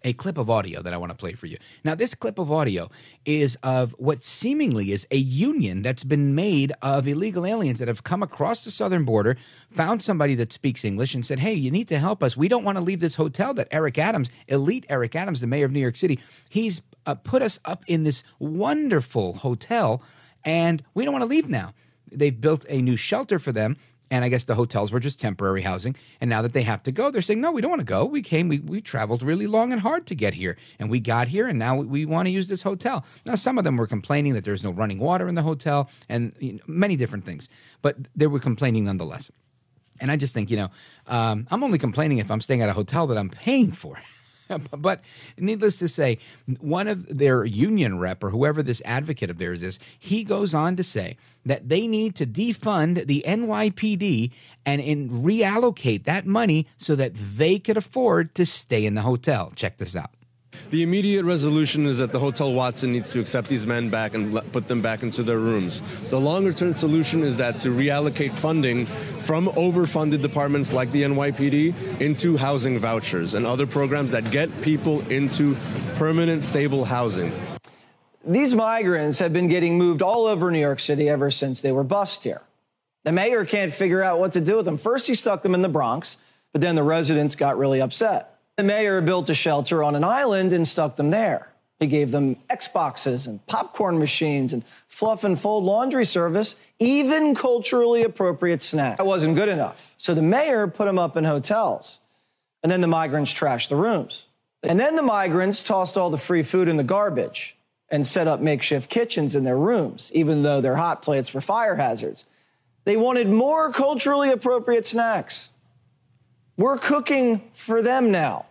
a clip of audio that I want to play for you. Now, this clip of audio is of what seemingly is a union that's been made of illegal aliens that have come across the southern border, found somebody that speaks English, and said, Hey, you need to help us. We don't want to leave this hotel that Eric Adams, elite Eric Adams, the mayor of New York City, he's uh, put us up in this wonderful hotel, and we don't want to leave now. They've built a new shelter for them and I guess the hotels were just temporary housing. And now that they have to go, they're saying, no, we don't want to go. We came, we, we traveled really long and hard to get here. And we got here, and now we, we want to use this hotel. Now, some of them were complaining that there's no running water in the hotel and you know, many different things, but they were complaining nonetheless. And I just think, you know, um, I'm only complaining if I'm staying at a hotel that I'm paying for. but needless to say, one of their union rep or whoever this advocate of theirs is, he goes on to say that they need to defund the NYPD and reallocate that money so that they could afford to stay in the hotel. Check this out. The immediate resolution is that the Hotel Watson needs to accept these men back and put them back into their rooms. The longer term solution is that to reallocate funding from overfunded departments like the NYPD into housing vouchers and other programs that get people into permanent, stable housing. These migrants have been getting moved all over New York City ever since they were bussed here. The mayor can't figure out what to do with them. First, he stuck them in the Bronx, but then the residents got really upset. The mayor built a shelter on an island and stuck them there. He gave them Xboxes and popcorn machines and fluff and fold laundry service, even culturally appropriate snacks. That wasn't good enough. So the mayor put them up in hotels. And then the migrants trashed the rooms. And then the migrants tossed all the free food in the garbage and set up makeshift kitchens in their rooms, even though their hot plates were fire hazards. They wanted more culturally appropriate snacks. We're cooking for them now.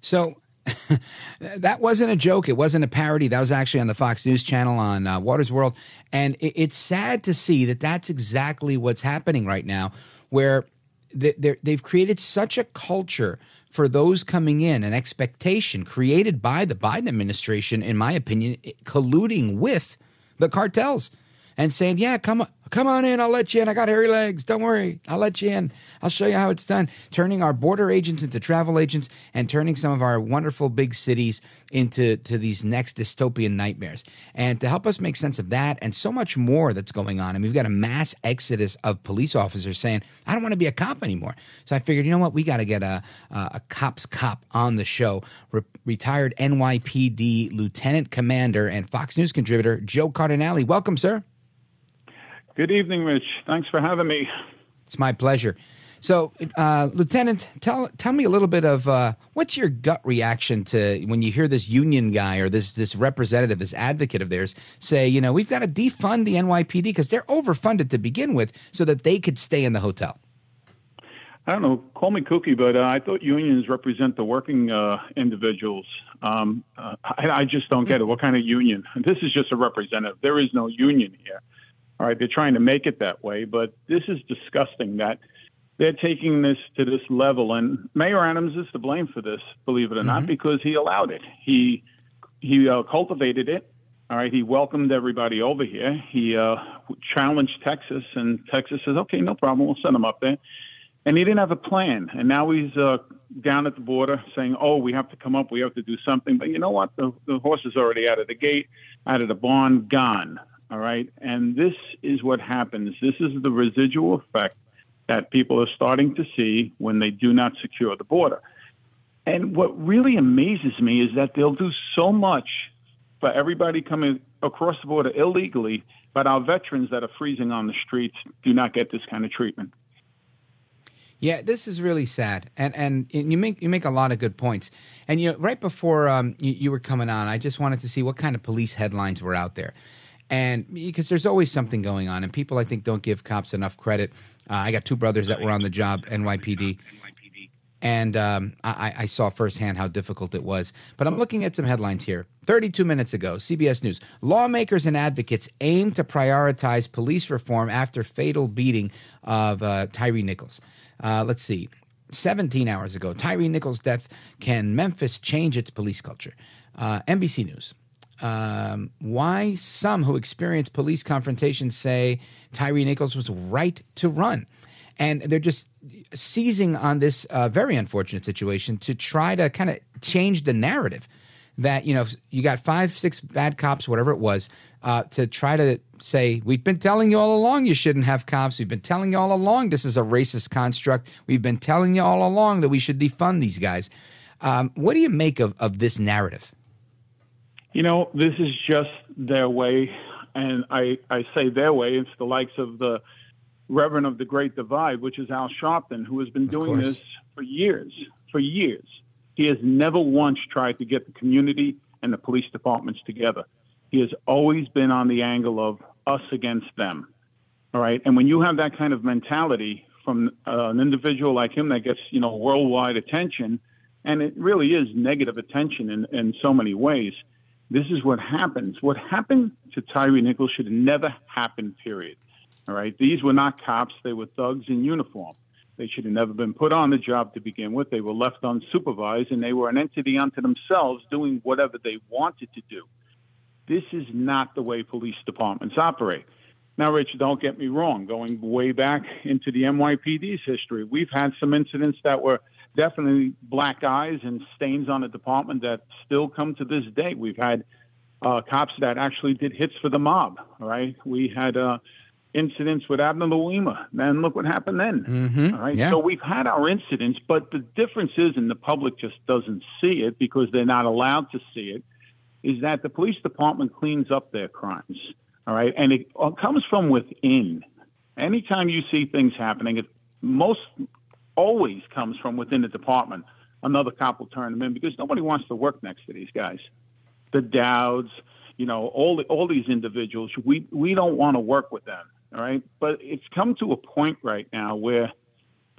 So that wasn't a joke. It wasn't a parody. That was actually on the Fox News channel on uh, Watters World. And it, it's sad to see that that's exactly what's happening right now, where they've created such a culture for those coming in, an expectation created by the Biden administration, in my opinion, colluding with the cartels and saying, "Yeah, come on, come on in. I'll let you in. I got hairy legs. Don't worry. I'll let you in. I'll show you how it's done." Turning our border agents into travel agents and turning some of our wonderful big cities into to these next dystopian nightmares. And to help us make sense of that and so much more that's going on, and we've got a mass exodus of police officers saying, "I don't want to be a cop anymore." So I figured, you know what, we got to get a a cop's cop on the show. Re- retired NYPD lieutenant commander and Fox News contributor Joe Cardinale. Welcome, sir. Good evening, Rich. Thanks for having me. It's my pleasure. So, uh, Lieutenant, tell tell me a little bit of uh, what's your gut reaction to when you hear this union guy or this this representative, this advocate of theirs say, you know, we've got to defund the NYPD because they're overfunded to begin with, so that they could stay in the hotel. I don't know, call me kooky, but uh, I thought unions represent the working uh, individuals. Um, uh, I, I, just don't get it. What kind of union? This is just a representative. There is no union here. All right, they're trying to make it that way, but this is disgusting that they're taking this to this level. And Mayor Adams is to blame for this, believe it or mm-hmm. not, because he allowed it. He he uh, cultivated it. All right, he welcomed everybody over here. He uh, challenged Texas, and Texas says, "Okay, no problem. We'll send them up there." and he didn't have a plan. And now he's uh, down at the border saying, "Oh, we have to come up. We have to do something." But you know what? The, the horse is already out of the gate, out of the barn, gone. All right. And this is what happens. This is the residual effect that people are starting to see when they do not secure the border. And what really amazes me is that they'll do so much for everybody coming across the border illegally, but our veterans that are freezing on the streets do not get this kind of treatment. Yeah, this is really sad, and and you make you make a lot of good points. And you know, right before um, you, you, were coming on, I just wanted to see what kind of police headlines were out there, and because there's always something going on, and people I think don't give cops enough credit. Uh, I got two brothers that were on the job, NYPD, and um, I, I, saw firsthand how difficult it was. But I'm looking at some headlines here. 32 minutes ago, CBS News: Lawmakers and advocates aim to prioritize police reform after fatal beating of uh, Tyre Nichols. Uh, let's see. 17 hours ago, Tyre Nichols' death. Can Memphis change its police culture? Uh, NBC News. Um, why some who experience police confrontations say Tyre Nichols was right to run. And they're just seizing on this uh, very unfortunate situation to try to kind of change the narrative that, you know, you got five, six bad cops, whatever it was, uh, to try to say, We've been telling you all along you shouldn't have cops. We've been telling you all along this is a racist construct. We've been telling you all along that we should defund these guys. Um, what do you make of, of this narrative? You know, this is just their way. And I, I say their way, it's the likes of the Reverend of the Great Divide, which is Al Sharpton, who has been doing this for years. For years. He has never once tried to get the community and the police departments together. He has always been on the angle of us against them. All right. And when you have that kind of mentality from uh, an individual like him that gets, you know, worldwide attention, and it really is negative attention in, in so many ways, this is what happens. What happened to Tyre Nichols should never happen, period. All right. These were not cops, they were thugs in uniform. They should have never been put on the job to begin with. They were left unsupervised and they were an entity unto themselves doing whatever they wanted to do. This is not the way police departments operate. Now, Rich, don't get me wrong. Going way back into the NYPD's history, we've had some incidents that were definitely black eyes and stains on the department that still come to this day. We've had uh, cops that actually did hits for the mob. Right? We had uh, incidents with Abner Louima. and look what happened then. Mm-hmm. All right. Yeah. So we've had our incidents, but the difference is, and the public just doesn't see it because they're not allowed to see it is that the police department cleans up their crimes. All right. And it comes from within. Anytime you see things happening, it most always comes from within the department. Another cop will turn them in because nobody wants to work next to these guys. The Dowds, you know, all the, all these individuals, we we don't want to work with them. All right. But it's come to a point right now where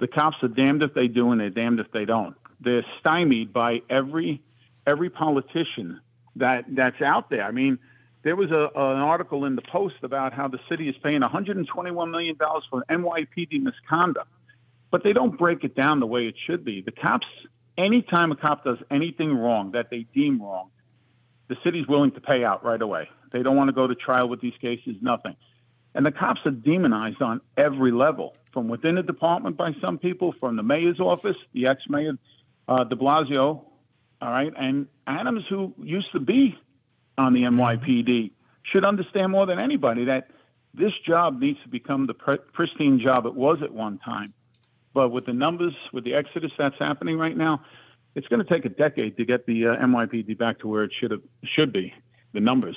the cops are damned if they do and they're damned if they don't. They're stymied by every every politician that that's out there. I mean, there was a, an article in the Post about how the city is paying 121 million dollars for NYPD misconduct, but they don't break it down the way it should be. The cops, anytime a cop does anything wrong that they deem wrong, the city's willing to pay out right away. They don't want to go to trial with these cases, nothing. And the cops are demonized on every level, from within the department by some people, from the mayor's office, the ex-mayor uh, De Blasio, all right, and Adams, who used to be on the NYPD, should understand more than anybody that this job needs to become the pristine job it was at one time. But with the numbers, with the exodus that's happening right now, it's going to take a decade to get the uh, NYPD back to where it should have should be. The numbers.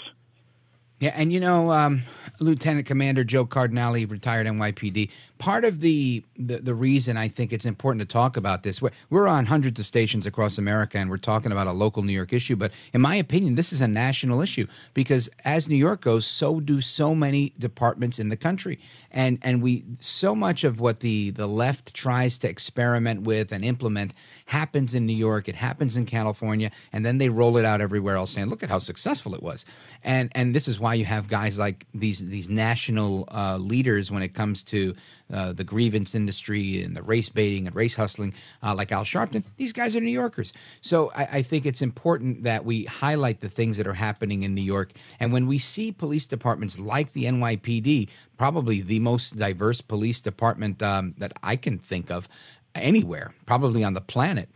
Yeah, and you know, um, Lieutenant Commander Joe Cardinale, retired NYPD. Part of the, the, the reason I think it's important to talk about this, we're, we're on hundreds of stations across America, and we're talking about a local New York issue. But in my opinion, this is a national issue because as New York goes, so do so many departments in the country, and and we so much of what the the left tries to experiment with and implement happens in New York. It happens in California, and then they roll it out everywhere else, saying, "Look at how successful it was." And and this is why you have guys like these these national uh, leaders when it comes to uh, the grievance industry and the race baiting and race hustling, uh, like Al Sharpton. These guys are New Yorkers, so I, I think it's important that we highlight the things that are happening in New York. And when we see police departments like the NYPD, probably the most diverse police department um, that I can think of anywhere, probably on the planet.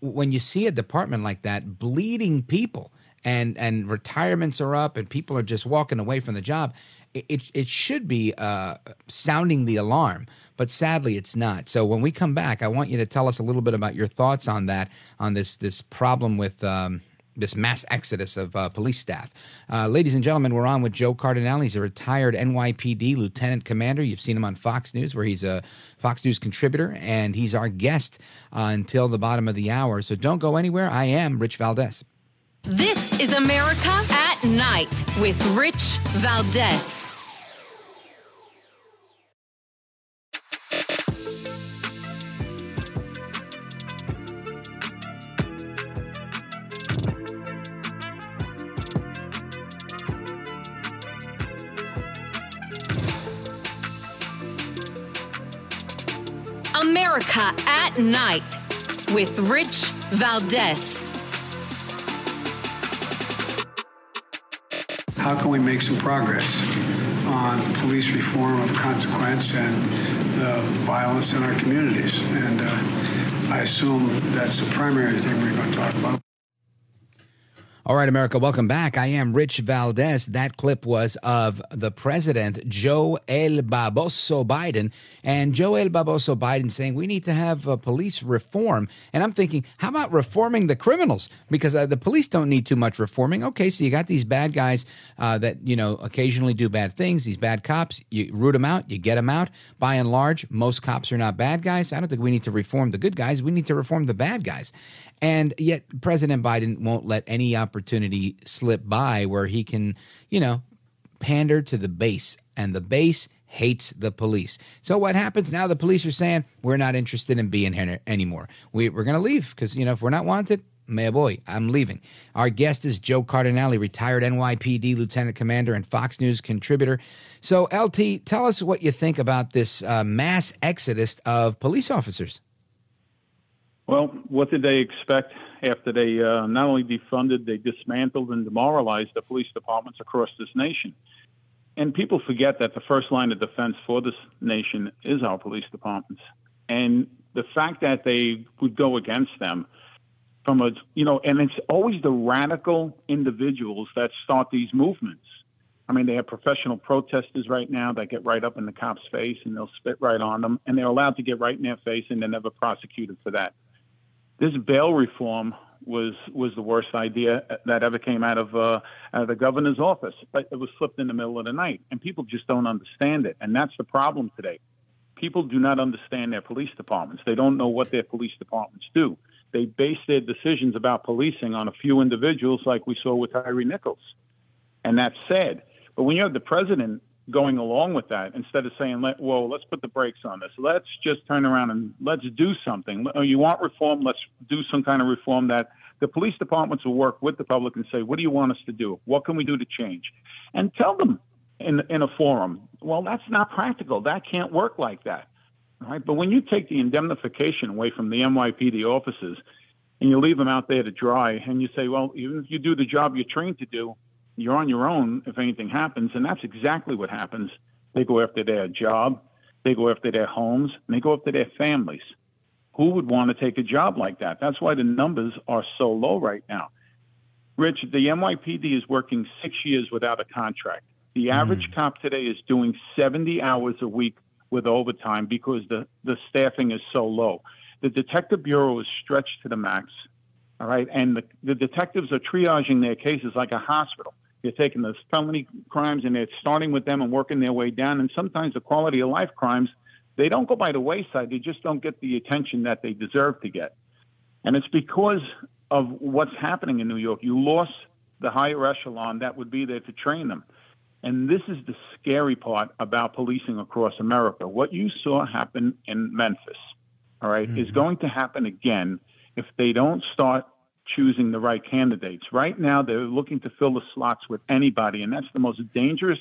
When you see a department like that bleeding people and and retirements are up and people are just walking away from the job, it it, should be uh, sounding the alarm. But sadly, it's not. So when we come back, I want you to tell us a little bit about your thoughts on that, on this this problem with. Um, this mass exodus of uh, police staff. Uh, ladies and gentlemen, we're on with Joe Cardinale. He's a retired NYPD lieutenant commander. You've seen him on Fox News, where he's a Fox News contributor, and he's our guest uh, until the bottom of the hour. So don't go anywhere. I am Rich Valdez. This is America at Night with Rich Valdez. America at Night with Rich Valdez. How can we make some progress on police reform of consequence and the violence in our communities? And uh, I assume that's the primary thing we're going to talk about. All right, America, welcome back. I am Rich Valdez. That clip was of the president, Joe El Baboso Biden. And Joe El Baboso Biden saying we need to have uh, police reform. And I'm thinking, how about reforming the criminals? Because uh, the police don't need too much reforming. Okay, so you got these bad guys uh, that, you know, occasionally do bad things, these bad cops. You root them out, you get them out. By and large, most cops are not bad guys. I don't think we need to reform the good guys. We need to reform the bad guys. And yet, President Biden won't let any opportunity slip by where he can, you know, pander to the base. And the base hates the police. So what happens now? The police are saying, we're not interested in being here anymore. We, we're going to leave because, you know, if we're not wanted, my boy, I'm leaving. Our guest is Joe Cardinale, retired NYPD lieutenant commander and Fox News contributor. So, LT, tell us what you think about this uh, mass exodus of police officers. Well, what did they expect after they uh, not only defunded, they dismantled and demoralized the police departments across this nation? And people forget that the first line of defense for this nation is our police departments. And the fact that they would go against them from a, you know, and it's always the radical individuals that start these movements. I mean, they have professional protesters right now that get right up in the cop's face and they'll spit right on them, and they're allowed to get right in their face and they're never prosecuted for that this bail reform was was the worst idea that ever came out of, uh, out of the governor's office. But it was slipped in the middle of the night, and people just don't understand it. And that's the problem today. People do not understand their police departments. They don't know what their police departments do. They base their decisions about policing on a few individuals, like we saw with Tyre Nichols, and that's sad. But when you have the president going along with that instead of saying, Let, "Whoa, let's put the brakes on this. Let's just turn around and let's do something." Oh, you want reform? Let's do some kind of reform that the police departments will work with the public and say, "What do you want us to do? What can we do to change?" And tell them in in a forum, "Well, that's not practical. That can't work like that." Right? But when you take the indemnification away from the NYPD offices and you leave them out there to dry, and you say, "Well, even if you do the job you're trained to do." You're on your own if anything happens. And that's exactly what happens. They go after their job, they go after their homes, and they go after their families. Who would want to take a job like that? That's why the numbers are so low right now. Rich, the NYPD is working six years without a contract. The mm. average cop today is doing 70 hours a week with overtime because the, the staffing is so low. The Detective Bureau is stretched to the max. All right. And the, the detectives are triaging their cases like a hospital They're taking those felony crimes and they're starting with them and working their way down. And sometimes the quality of life crimes, they don't go by the wayside. They just don't get the attention that they deserve to get. And it's because of what's happening in New York. You lost the higher echelon that would be there to train them. And this is the scary part about policing across America. What you saw happen in Memphis, all right, mm-hmm. is going to happen again if they don't start choosing the right candidates. Right now, they're looking to fill the slots with anybody, and that's the most dangerous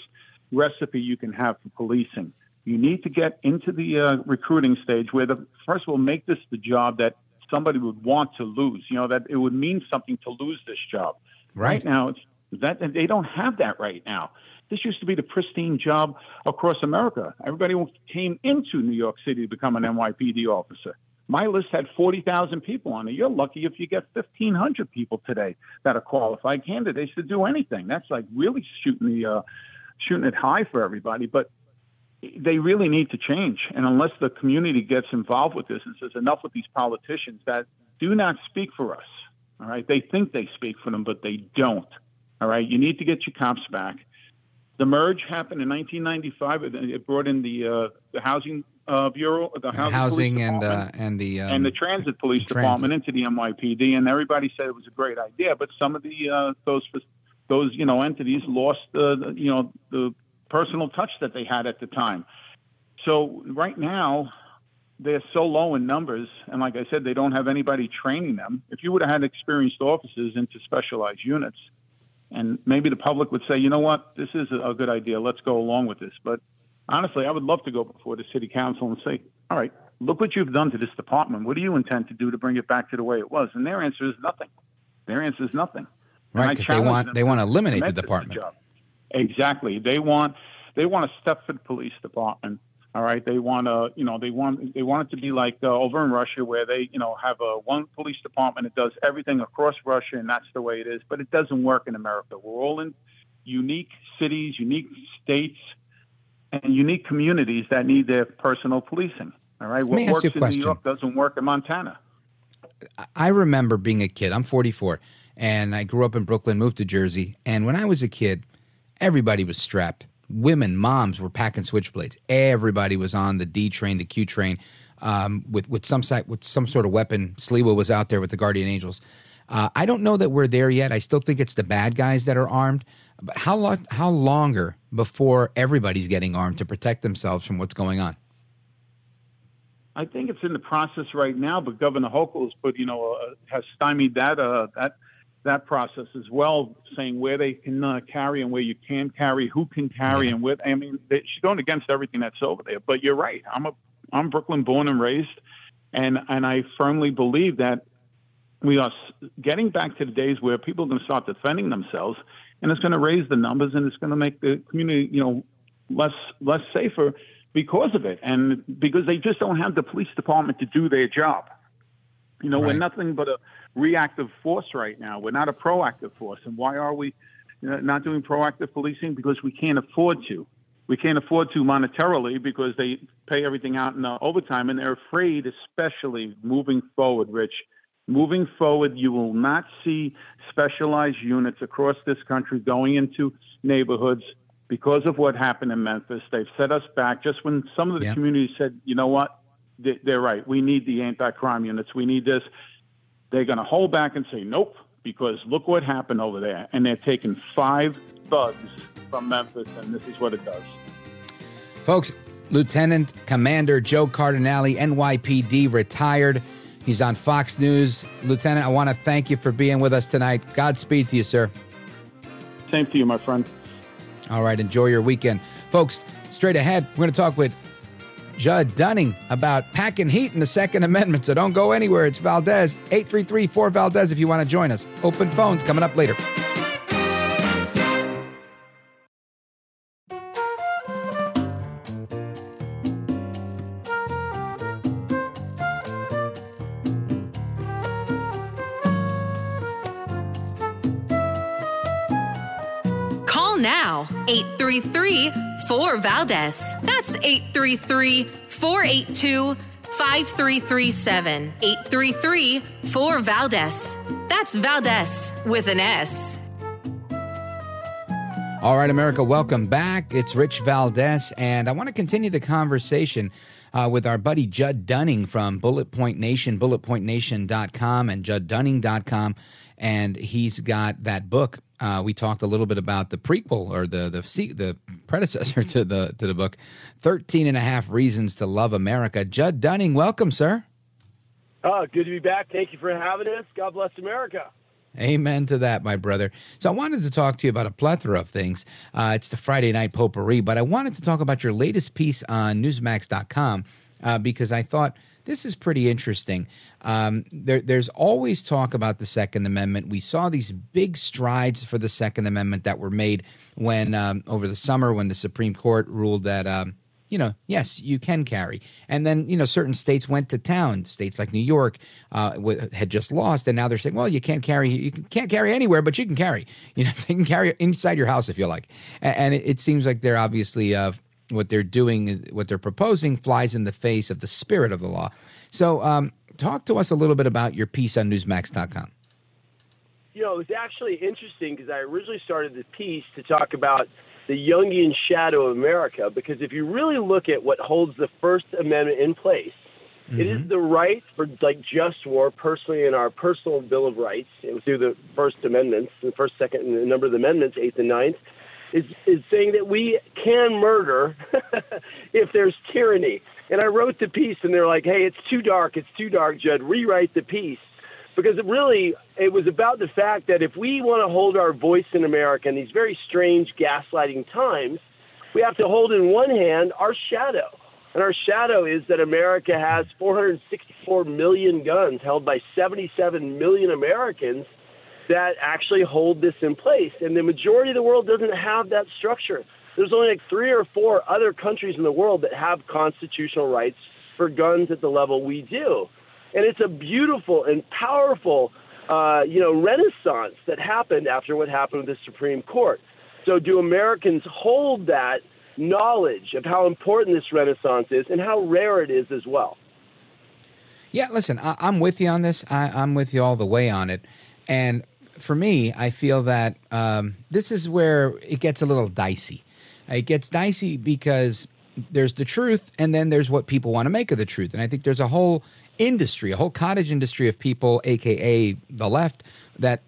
recipe you can have for policing. You need to get into the uh, recruiting stage where the first of all make this the job that somebody would want to lose. You know that it would mean something to lose this job. Right, right now, it's that they don't have that right now. This used to be the pristine job across America. Everybody came into New York City to become an NYPD officer. My list had 40,000 people on it. You're lucky if you get 1,500 people today that are qualified candidates to do anything. That's like really shooting the uh, shooting it high for everybody. But they really need to change. And unless the community gets involved with this and says enough with these politicians that do not speak for us, all right, they think they speak for them, but they don't. All right, you need to get your cops back. The merge happened in 1995. It brought in the uh, the housing uh, bureau, the housing, housing and uh, and the um, and the transit police transit. department into the NYPD, and everybody said it was a great idea. But some of the uh, those those you know entities lost the you know the personal touch that they had at the time. So right now, they're so low in numbers, and like I said, they don't have anybody training them. If you would have had experienced officers into specialized units, and maybe the public would say, you know what, this is a good idea. Let's go along with this. But honestly, I would love to go before the city council and say, all right, look what you've done to this department. What do you intend to do to bring it back to the way it was? And their answer is nothing. Their answer is nothing. Right, because they want they want to eliminate the department. The exactly. They want they want a Stepford Police Department. All right, they want to, you know, they want they want it to be like uh, over in Russia, where they, you know, have a one police department that does everything across Russia, and that's the way it is. But it doesn't work in America. We're all in unique cities, unique states, and unique communities that need their personal policing. All right, what works in New York doesn't work in Montana. I remember being a kid. I'm 44, and I grew up in Brooklyn, moved to Jersey, and when I was a kid, everybody was strapped. Women, moms were packing switchblades. Everybody was on the D train, the Q train, um, with with some with some sort of weapon. Sliwa was out there with the Guardian Angels. Uh, I don't know that we're there yet. I still think it's the bad guys that are armed. But how long? How longer before everybody's getting armed to protect themselves from what's going on? I think it's in the process right now, but Governor Hochul has put, you know, uh, has stymied that uh, that that process as well, saying where they can uh, carry and where you can carry, who can carry, and with. I mean, they, she's going against everything that's over there. But you're right. I'm a I'm Brooklyn born and raised, and and I firmly believe that we are getting back to the days where people are going to start defending themselves and it's going to raise the numbers and it's going to make the community, you know, less less safer because of it, and because they just don't have the police department to do their job. You know, right. we're nothing but a reactive force right now. We're not a proactive force, and why are we uh, not doing proactive policing? Because we can't afford to. We can't afford to monetarily because they pay everything out in overtime, and they're afraid, especially moving forward, Rich Moving forward, you will not see specialized units across this country going into neighborhoods because of what happened in Memphis. They've set us back just when some of the yeah. communities said, you know what, they're right. We need the anti crime units. We need this. They're going to hold back and say, nope, because look what happened over there. And they're taking five thugs from Memphis, and this is what it does. Folks, Lieutenant Commander Joe Cardinale, NYPD, retired. He's on Fox News. Lieutenant, I want to thank you for being with us tonight. Godspeed to you, sir. Same to you, my friend. All right, enjoy your weekend. Folks, straight ahead, we're going to talk with Judd Dunning about packing heat in the Second Amendment. So don't go anywhere. It's Valdez, 833 4 Valdez if you want to join us. Open phones coming up later. 833 4 Valdez. That's 833 482 5337. 833 4 Valdez. That's Valdez with an S. All right, America, welcome back. It's Rich Valdez, and I want to continue the conversation uh, with our buddy Judd Dunning from Bullet Point Nation, bulletpointnation.com and judddunning.com. And he's got that book. Uh, we talked a little bit about the prequel or the the the predecessor to the to the book, 13 and a half reasons to love America. Judd Dunning, welcome, sir. Oh, good to be back. Thank you for having us. God bless America. Amen to that, my brother. So I wanted to talk to you about a plethora of things. Uh, it's the Friday night potpourri, but I wanted to talk about your latest piece on Newsmax.com uh, because I thought this is pretty interesting. Um, there, there's always talk about the Second Amendment. We saw these big strides for the Second Amendment that were made when um, over the summer when the Supreme Court ruled that. Um, you know, yes, you can carry. And then, you know, certain states went to town. States like New York uh, had just lost, and now they're saying, well, you can't carry, you can't carry anywhere, but you can carry. You know, you can carry inside your house if you like. And, it, it, seems like they're obviously uh, what they're doing, what they're proposing, flies in the face of the spirit of the law. So, um, talk to us a little bit about your piece on Newsmax.com. You know, it was actually interesting because I originally started the piece to talk about the Jungian shadow of America. Because if you really look at what holds the First Amendment in place, mm-hmm. it is mm-hmm. the right for like just war, personally in our personal Bill of Rights, through the First Amendments, the first, second, and a number of the amendments, eighth and ninth, is is saying that we can murder if there's tyranny. And I wrote the piece, and they're like, "Hey, it's too dark. It's too dark, Judd. Rewrite the piece." because it really it was about the fact that if we want to hold our voice in America in these very strange gaslighting times, we have to hold in one hand our shadow. And our shadow is that America has 464 million guns held by 77 million Americans that actually hold this in place. And the majority of the world doesn't have that structure. There's only like three or four other countries in the world that have constitutional rights for guns at the level we do. And it's a beautiful and powerful, uh, you know, renaissance that happened after what happened with the Supreme Court. So, do Americans hold that knowledge of how important this renaissance is and how rare it is as well? Yeah, listen, I, am with you on this. I, I'm with you all the way on it. And for me, I feel that um, this is where it gets a little dicey. It gets dicey because there's the truth, and then there's what people want to make of the truth. And I think there's a whole industry, a whole cottage industry of people, aka the left, that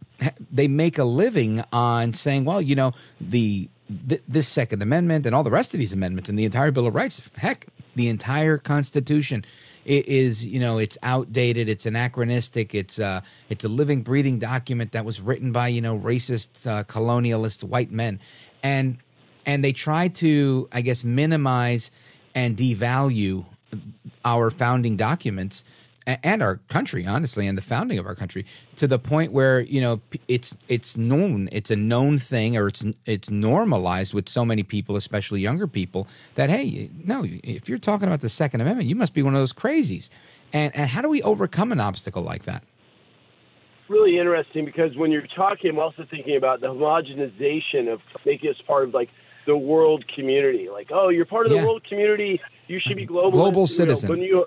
they make a living on saying, well, you know, the th- this Second Amendment and all the rest of these amendments and the entire Bill of Rights, heck, the entire Constitution is, you know, it's outdated, it's anachronistic, it's uh, it's a living, breathing document that was written by you know racist, uh, colonialist white men, and and they try to, I guess, minimize and devalue our founding documents and our country honestly and the founding of our country to the point where you know it's it's known it's a known thing or it's it's normalized with so many people especially younger people that hey no if you're talking about the second amendment you must be one of those crazies. And and how do we overcome an obstacle like that? Really interesting because when you're talking i'm also thinking about the homogenization of making us part of like the world community. Like oh you're part of yeah. the world community. You should be global global citizen. know, when you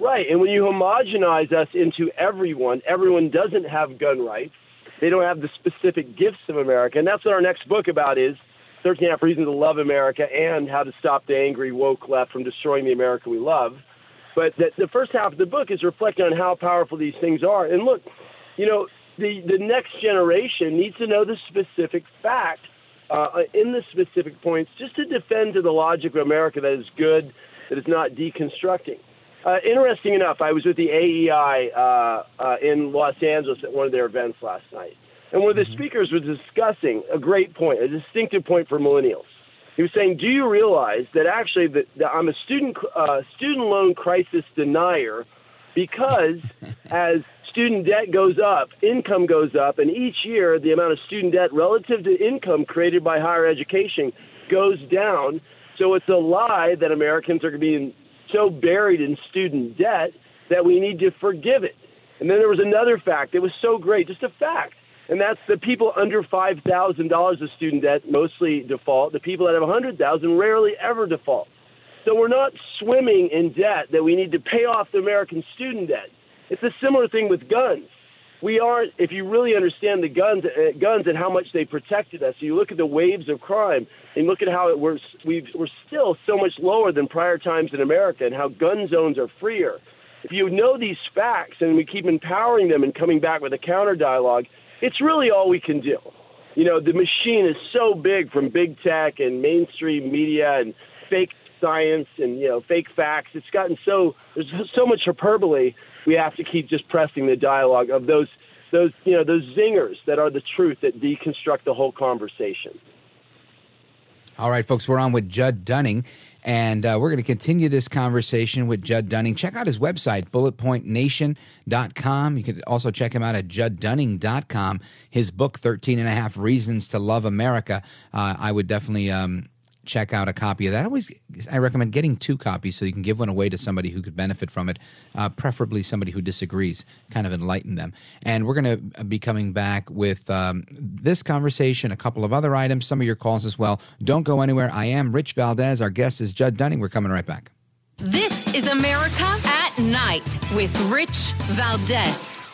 Right. And when you homogenize us into everyone, everyone doesn't have gun rights. They don't have the specific gifts of America. And that's what our next book about is 13 half reasons to love America and how to stop the angry woke left from destroying the America we love. But the, the first half of the book is reflecting on how powerful these things are. And look, you know, the, the next generation needs to know the specific fact uh, in the specific points just to defend to the logic of America that is good, that is not deconstructing. Uh, interesting enough, I was with the AEI uh, uh, in Los Angeles at one of their events last night, and one of the mm-hmm. speakers was discussing a great point, a distinctive point for millennials. He was saying, "Do you realize that actually that, that I'm a student uh, student loan crisis denier because as student debt goes up, income goes up, and each year the amount of student debt relative to income created by higher education goes down." So it's a lie that Americans are being so buried in student debt that we need to forgive it. And then there was another fact that was so great, just a fact, and that's the people under five thousand dollars of student debt mostly default. The people that have a hundred thousand rarely ever default. So we're not swimming in debt that we need to pay off the American student debt. It's a similar thing with guns. We aren't. If you really understand the guns, uh, guns and how much they protected us, you look at the waves of crime and look at how it, we're we we're still so much lower than prior times in America, and how gun zones are freer. If you know these facts and we keep empowering them and coming back with a counter dialogue, it's really all we can do. You know, the machine is so big from big tech and mainstream media and fake science and you know fake facts. It's gotten so there's so much hyperbole. We have to keep just pressing the dialogue of those those you know those zingers that are the truth that deconstruct the whole conversation. All right, folks, we're on with Judd Dunning, and uh, we're going to continue this conversation with Judd Dunning. Check out his website, bulletpointnation.com. You can also check him out at judddunning.com. His book, 13 and a Half Reasons to Love America, uh, I would definitely um, check out a copy of that. I always I recommend getting two copies so you can give one away to somebody who could benefit from it, uh, preferably somebody who disagrees, kind of enlighten them. And we're going to be coming back with um, this conversation, a couple of other items, some of your calls as well. Don't go anywhere. I am Rich Valdez. Our guest is Judd Dunning. We're coming right back. This is America at Night with Rich Valdez.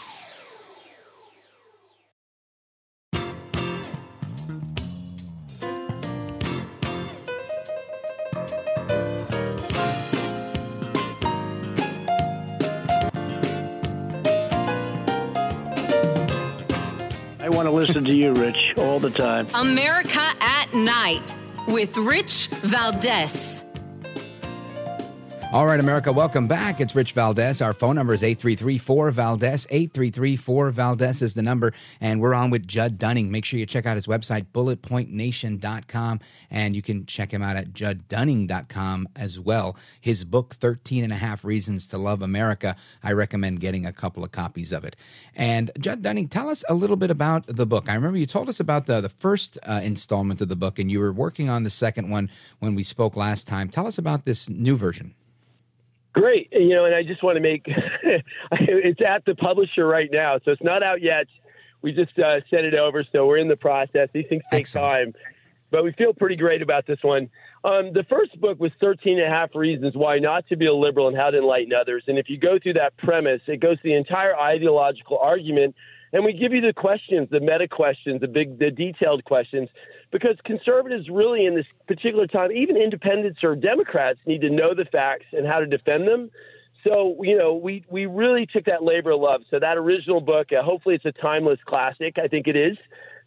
I want to listen to you, Rich, all the time. America at Night with Rich Valdez. All right, America, welcome back. It's Rich Valdez. Our phone number is 833 Valdez. 833 Valdez is the number. And we're on with Judd Dunning. Make sure you check out his website, bulletpointnation.com. And you can check him out at judddunning.com as well. His book, 13 and a Half Reasons to Love America, I recommend getting a couple of copies of it. And Judd Dunning, tell us a little bit about the book. I remember you told us about the, the first uh, installment of the book, and you were working on the second one when we spoke last time. Tell us about this new version. Great. You know, and I just want to make it's at the publisher right now, so it's not out yet. We just uh, sent it over, so we're in the process. These things take Excellent. time, but we feel pretty great about this one. Um, the first book was 13 and a half reasons why not to be a liberal and how to enlighten others. And if you go through that premise, it goes through the entire ideological argument and we give you the questions, the meta questions, the big, the detailed questions, because conservatives really in this particular time, even independents or Democrats, need to know the facts and how to defend them. So you know, we we really took that labor of love. So that original book, uh, hopefully, it's a timeless classic. I think it is,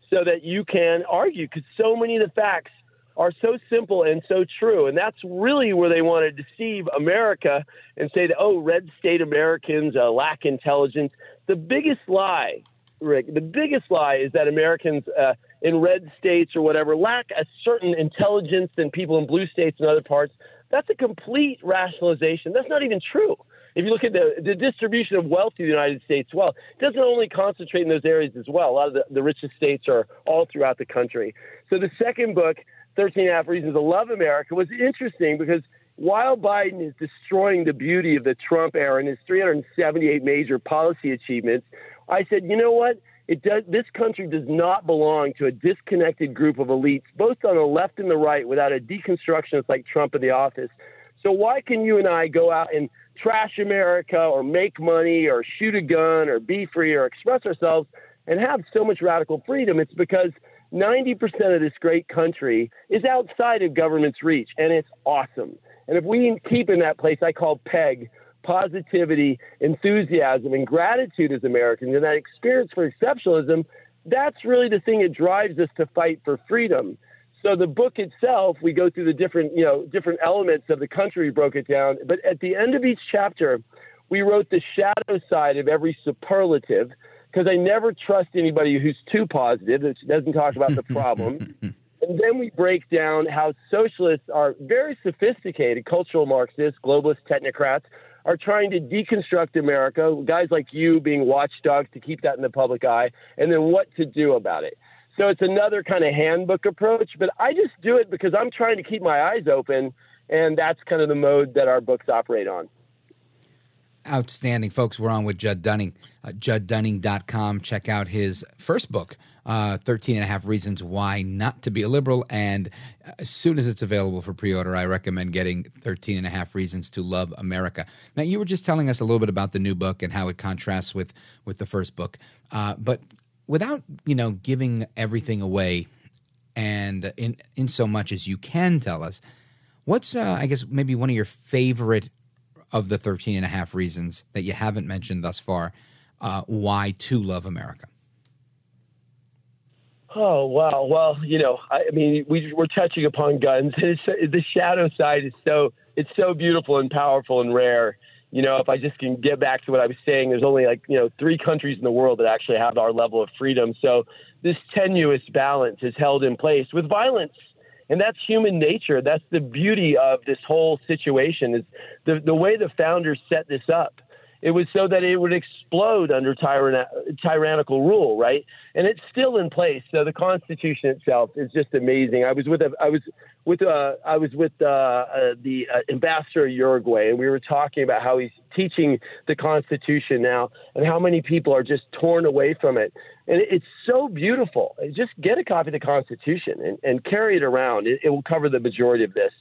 so that you can argue because so many of the facts are so simple and so true. And that's really where they want to deceive America and say that, oh, red state Americans uh, lack intelligence. The biggest lie, Rick, the biggest lie is that Americans uh, in red states or whatever lack a certain intelligence than people in blue states and other parts. That's a complete rationalization. That's not even true. If you look at the, the distribution of wealth in the United States, well, it doesn't only concentrate in those areas as well. A lot of the, the richest states are all throughout the country. So the second book, 13 and a half Reasons to Love America, was interesting because while Biden is destroying the beauty of the Trump era and his 378 major policy achievements, I said, you know what? It does, this country does not belong to a disconnected group of elites, both on the left and the right, without a deconstructionist like Trump in the office. So why can you and I go out and trash America or make money or shoot a gun or be free or express ourselves and have so much radical freedom? It's because 90% of this great country is outside of government's reach, and it's awesome. And if we keep in that place, I call PEG, positivity, enthusiasm, and gratitude as Americans, and that experience for exceptionalism, that's really the thing that drives us to fight for freedom. So the book itself, we go through the different, you know, different elements of the country. We broke it down, but at the end of each chapter, we wrote the shadow side of every superlative because I never trust anybody who's too positive that doesn't talk about the problem. And then we break down how socialists are very sophisticated, cultural Marxists, globalist technocrats, are trying to deconstruct America, guys like you being watchdogs to keep that in the public eye, and then what to do about it. So it's another kind of handbook approach, but I just do it because I'm trying to keep my eyes open, and that's kind of the mode that our books operate on. Outstanding. Folks, we're on with Judd Dunning, uh, judddunning.com. Check out his first book, uh, 13 and a half Reasons Why Not to Be a Liberal. And as soon as it's available for pre order, I recommend getting 13 and a half Reasons to Love America. Now, you were just telling us a little bit about the new book and how it contrasts with, with the first book. Uh, but without, you know, giving everything away and in, in so much as you can tell us, what's, uh, I guess, maybe one of your favorite of the 13 and a half reasons that you haven't mentioned thus far uh, why to love America? Oh wow! Well, you know, I, I mean, we, we're touching upon guns. It's, the shadow side is so it's so beautiful and powerful and rare. You know, if I just can get back to what I was saying, there's only like you know three countries in the world that actually have our level of freedom. So this tenuous balance is held in place with violence and that's human nature. That's the beauty of this whole situation is the the way the founders set this up. It was so that it would explode under tyran- tyrannical rule, right? And it's still in place. So the Constitution itself is just amazing. I was with a, I was with uh, I was with uh, uh, the ambassador of Uruguay, and we were talking about how he's teaching the Constitution now, and how many people are just torn away from it. And it's so beautiful. Just get a copy of the Constitution and, and carry it around. It, it will cover the majority of this.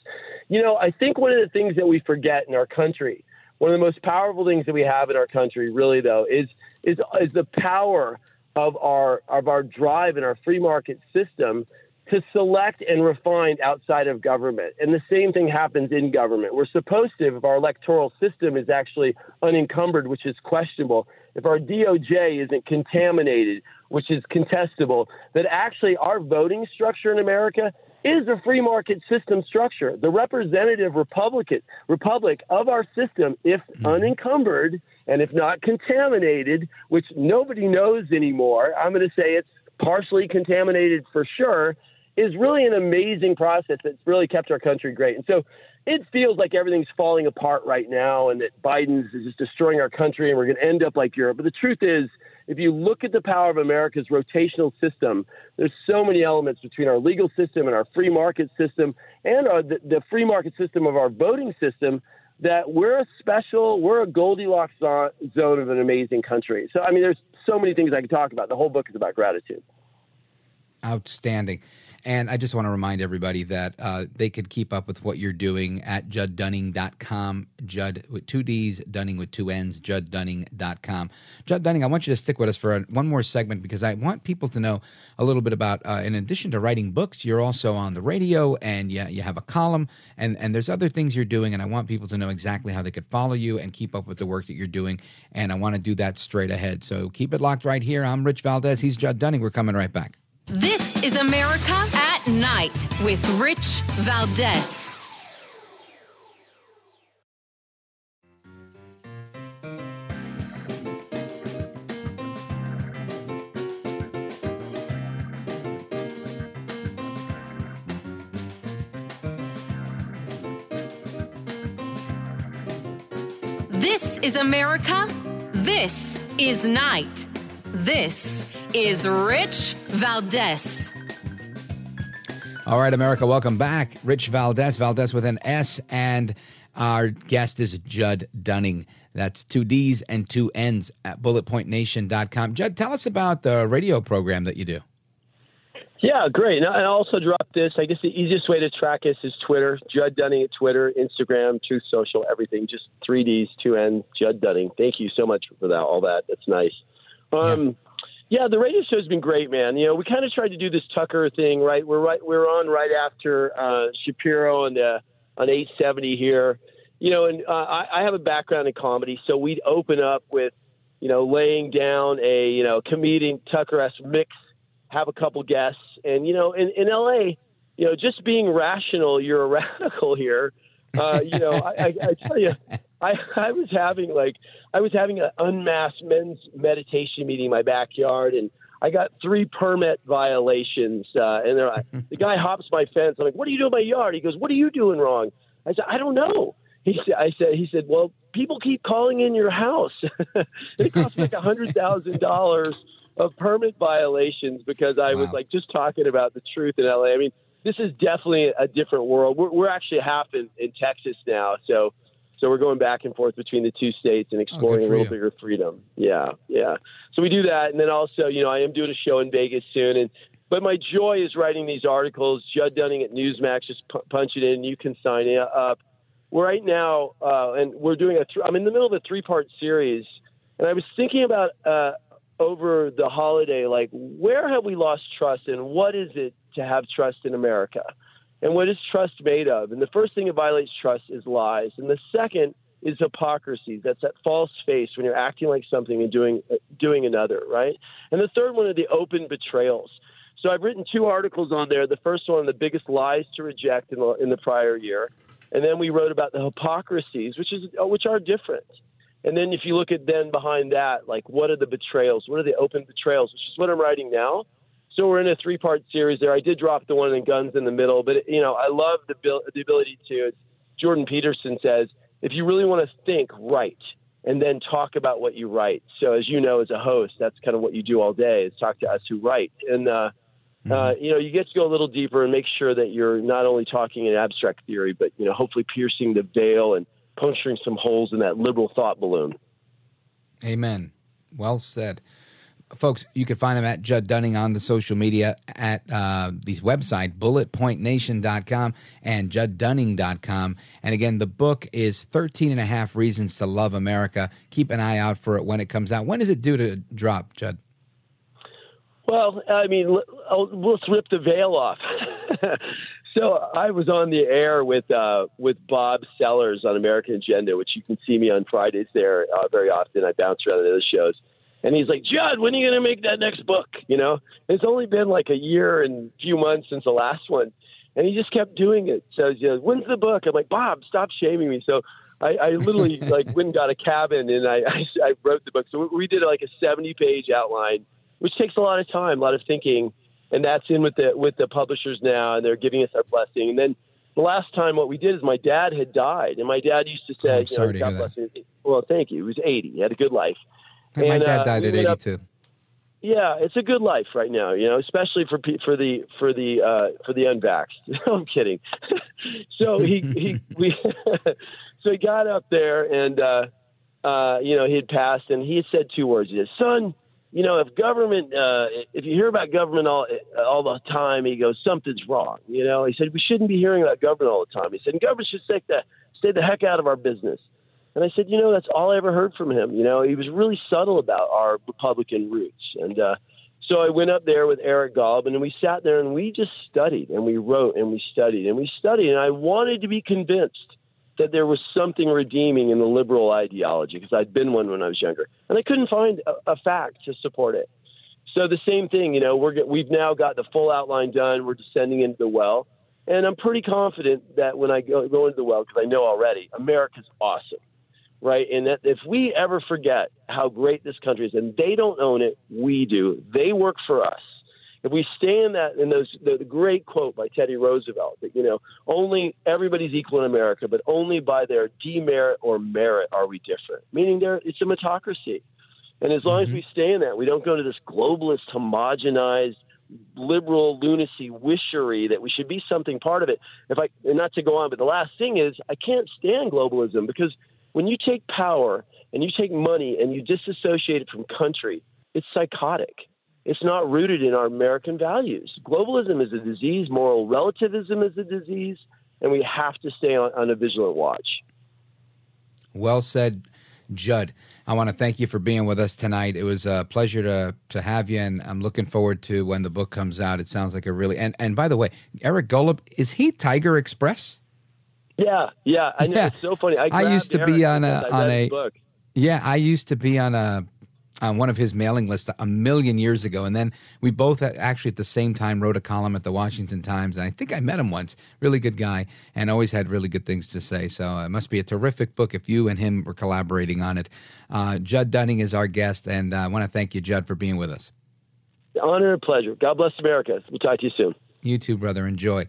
You know, I think one of the things that we forget in our country, one of the most powerful things that we have in our country, really though, is is is the power of our of our drive and our free market system to select and refine outside of government. And the same thing happens in government. We're supposed to, if our electoral system is actually unencumbered, which is questionable, if our DOJ isn't contaminated, which is contestable, that actually our voting structure in America is a free market system structure. The representative Republican republic of our system, if mm-hmm. unencumbered and if not contaminated, which nobody knows anymore, I'm going to say it's partially contaminated for sure, is really an amazing process that's really kept our country great. And so it feels like everything's falling apart right now and that Biden's is just destroying our country and we're going to end up like Europe. But the truth is, if you look at the power of America's rotational system, there's so many elements between our legal system and our free market system and our, the, the free market system of our voting system that we're a special, we're a Goldilocks zone of an amazing country. So, I mean, there's so many things I could talk about. The whole book is about gratitude. Outstanding. And I just want to remind everybody that uh, they could keep up with what you're doing at judddunning.com. Judd with two D's, Dunning with two N's, judddunning.com. Judd Dunning, I want you to stick with us for a, one more segment because I want people to know a little bit about, uh, in addition to writing books, you're also on the radio and you, you have a column and, and there's other things you're doing. And I want people to know exactly how they could follow you and keep up with the work that you're doing. And I want to do that straight ahead. So keep it locked right here. I'm Rich Valdez. He's Judd Dunning. We're coming right back. This is America at Night with Rich Valdez. This is America. This is Night. This is Rich Valdez. All right, America, welcome back. Rich Valdez, Valdez with an S, and our guest is Judd Dunning. That's two D's and two N's at bulletpointnation.com. Judd, tell us about the radio program that you do. Yeah, great. And I also dropped this. I guess the easiest way to track us is Twitter. Judd Dunning at Twitter, Instagram, Truth Social, everything. Just three D's, two N's, Judd Dunning. Thank you so much for that. All that. That's nice. Um, yeah. Yeah, the radio show's been great, man. You know, we kind of tried to do this Tucker thing, right? We're right, we're on right after uh, Shapiro and uh, on 870 here. You know, and uh, I, I have a background in comedy, so we'd open up with, you know, laying down a you know comedian Tucker s mix, have a couple guests, and you know, in in LA, you know, just being rational, you're a radical here. Uh, you know, I, I, I tell you, I, I was having like I was having an unmasked men's meditation meeting in my backyard, and I got three permit violations. Uh, and they're like the guy hops my fence. I'm like, "What are you doing in my yard?" He goes, "What are you doing wrong?" I said, "I don't know." He said, "I said he said, well, people keep calling in your house. it cost like a hundred thousand dollars of permit violations because I wow. was like just talking about the truth in LA. I mean, this is definitely a different world. We're, we're actually half in, in Texas now, so." So we're going back and forth between the two states and exploring a for little you. bigger freedom. Yeah, yeah. So we do that, and then also, you know, I am doing a show in Vegas soon, and but my joy is writing these articles. Judd Dunning at Newsmax, just pu- punch it in. You can sign it up. We're right now, uh, and we're doing a. Th- I'm in the middle of a three-part series, and I was thinking about uh, over the holiday, like where have we lost trust, and what is it to have trust in America, and what is trust made of? And the first thing that violates trust is lies, and the second is hypocrisy. That's that false face when you're acting like something and doing doing another, right? And the third one are the open betrayals. So I've written two articles on there. The first one, the biggest lies to reject in the, in the prior year, and then we wrote about the hypocrisies, which is uh, which are different. And then if you look at then behind that, like what are the betrayals? What are the open betrayals? Which is what I'm writing now. So we're in a three-part series there. I did drop the one in guns in the middle, but you know I love the the ability to. Jordan Peterson says if you really want to think, write, and then talk about what you write. So as you know, as a host, that's kind of what you do all day is talk to us who write. And uh, uh, you know, you get to go a little deeper and make sure that you're not only talking in abstract theory, but you know, hopefully piercing the veil and puncturing some holes in that liberal thought balloon. Amen. Well said. Folks, you can find him at Judd Dunning on the social media at uh, the website, bulletpointnation.com and judddunning.com. And again, the book is 13 and a half Reasons to Love America. Keep an eye out for it when it comes out. When is it due to drop, Judd? Well, I mean, let's rip the veil off. so I was on the air with uh, with Bob Sellers on American Agenda, which you can see me on Fridays there uh, very often. I bounce around the other shows, and he's like, "Judd, when are you going to make that next book?" You know, it's only been like a year and a few months since the last one, and he just kept doing it. So he's like, "When's the book?" I'm like, "Bob, stop shaming me." So. I, I literally like went and got a cabin and I, I, I wrote the book. So we- did like a 70 page outline which takes a lot of time, a lot of thinking, and that's in with the with the publishers now, and they're giving us our blessing. And then the last time, what we did is my dad had died, and my dad used to say, Oh, you know, God bless him. Well, thank you. He was 80. He had a good life. My And, dad uh, died we at went up- 82. yeah, it's a good life right now, you know, especially for for the for the uh, for the unvaxxed. I'm kidding. so he he we so he got up there and uh, uh, you know he had passed and he had said two words. He said, "Son, you know, if government uh, if you hear about government all all the time, he goes something's wrong. You know, he said we shouldn't be hearing about government all the time. He said government should stay the stay the heck out of our business." And I said, you know, that's all I ever heard from him. You know, he was really subtle about our Republican roots. And uh, so I went up there with Eric Golub, and we sat there and we just studied and we wrote and we studied and we studied. And I wanted to be convinced that there was something redeeming in the liberal ideology because I'd been one when I was younger, and I couldn't find a, a fact to support it. So the same thing, you know, we're, we've now got the full outline done. We're descending into the well, and I'm pretty confident that when I go, go into the well, because I know already, America's awesome right? And that if we ever forget how great this country is, and they don't own it, we do. They work for us. If we stay in that, in those, the, the great quote by Teddy Roosevelt that you know, only everybody's equal in America, but only by their demerit or merit are we different. Meaning, there, it's a meritocracy. And as long as mm-hmm. we stay in that, we don't go to this globalist, homogenized, liberal lunacy wishery that we should be something part of it. If I, and not to go on, but the last thing is, I can't stand globalism because when you take power and you take money and you disassociate it from country, it's psychotic. It's not rooted in our American values. Globalism is a disease, moral relativism is a disease, and we have to stay on, on a vigilant watch. Well said, Judd. I want to thank you for being with us tonight. It was a pleasure to to have you, and I'm looking forward to when the book comes out. It sounds like a really and and by the way, Eric Golub is he Tygrrr Express? Yeah, yeah, I know. Yeah. It's so funny. I, I used to grabbed be on a on a book. yeah. I used to be on a on one of his mailing lists a million years ago, and then we both actually at the same time wrote a column at the Washington Times, and I think I met him once. Really good guy, and always had really good things to say. So it must be a terrific book if you and him were collaborating on it. Uh, Judd Dunning is our guest, and uh, I want to thank you, Judd, for being with us. Honor and pleasure. God bless America. We'll talk to you soon. You too, brother. Enjoy.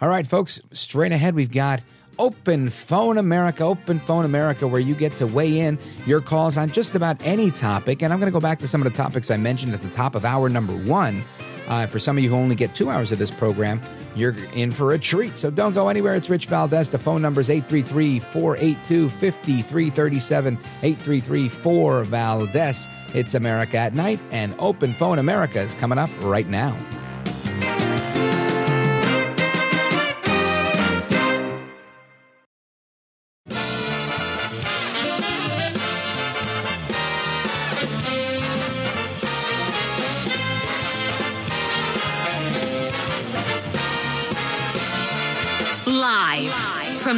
All right, folks, straight ahead, we've got Open Phone America, Open Phone America, where you get to weigh in your calls on just about any topic. And I'm going to go back to some of the topics I mentioned at the top of hour number one. Uh, for some of you who only get two hours of this program, you're in for a treat. So don't go anywhere. It's Rich Valdez. The phone number is 833 482 5337. 833 4 Valdez. It's America at Night, and Open Phone America is coming up right now.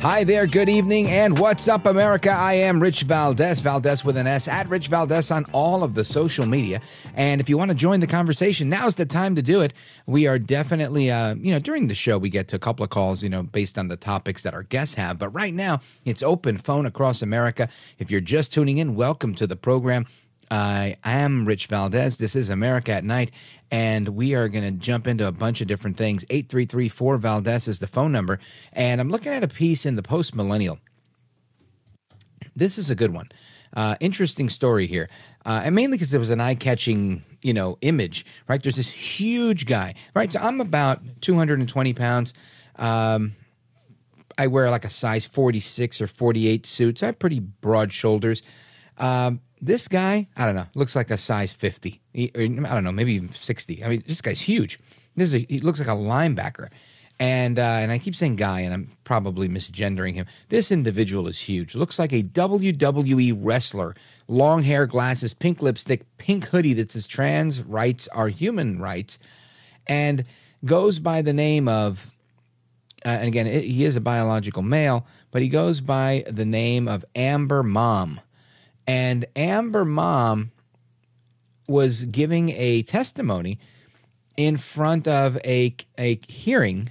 Hi there, good evening, and what's up, America? I am Rich Valdez, Valdez with an S, at Rich Valdez on all of the social media. And if you want to join the conversation, now's the time to do it. We are definitely, uh, you know, during the show, we get to a couple of calls, you know, based on the topics that our guests have. But right now, it's open phone across America. If you're just tuning in, welcome to the program. I am Rich Valdez. This is America at Night, and we are going to jump into a bunch of different things. 8334 Valdez is the phone number, and I'm looking at a piece in the Post Millennial. This is a good one. Uh, interesting story here, uh, and mainly because it was an eye-catching, you know, image. Right? There's this huge guy. Right? So I'm about 220 pounds. Um, I wear like a size 46 or 48 suit, so I have pretty broad shoulders. Um, this guy, I don't know, looks like a size 50. He, or, I don't know, maybe even 60. I mean, this guy's huge. This is a, he looks like a linebacker. And uh, and I keep saying guy, and I'm probably misgendering him. This individual is huge. Looks like a WWE wrestler. Long hair, glasses, pink lipstick, pink hoodie that says trans rights are human rights, and goes by the name of. Uh, and again, it, he is a biological male, but he goes by the name of Amber Mom. And Amber Mom was giving a testimony in front of a, a hearing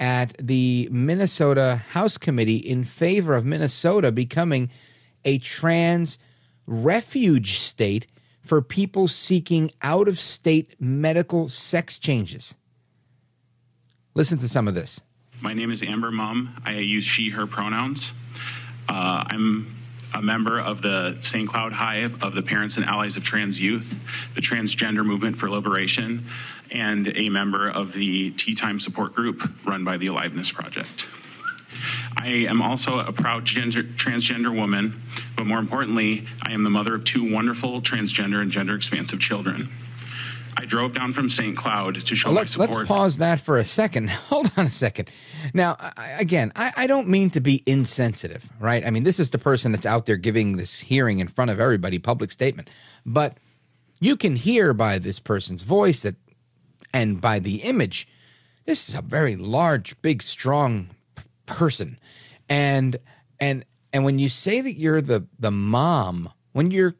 at the Minnesota House Committee in favor of Minnesota becoming a trans refuge state for people seeking out of state medical sex changes. Listen to some of this. My name is Amber Mum. I use she, her pronouns. Uh, I'm a member of the St. Cloud Hive of the Parents and Allies of Trans Youth, the Transgender Movement for Liberation, and a member of the Tea Time Support Group run by the Aliveness Project. I am also a proud gender, transgender woman, but more importantly, I am the mother of two wonderful transgender and gender expansive children. I drove down from St. Cloud to show Well, my let's, support. let's pause that for a second. Hold on a second. Now, I, again, I, I don't mean to be insensitive, right? I mean, this is the person that's out there giving this hearing in front of everybody, public statement. But you can hear by this person's voice that, and by the image, this is a very large, big, strong p- person, and and and when you say that you're the the mom, when you're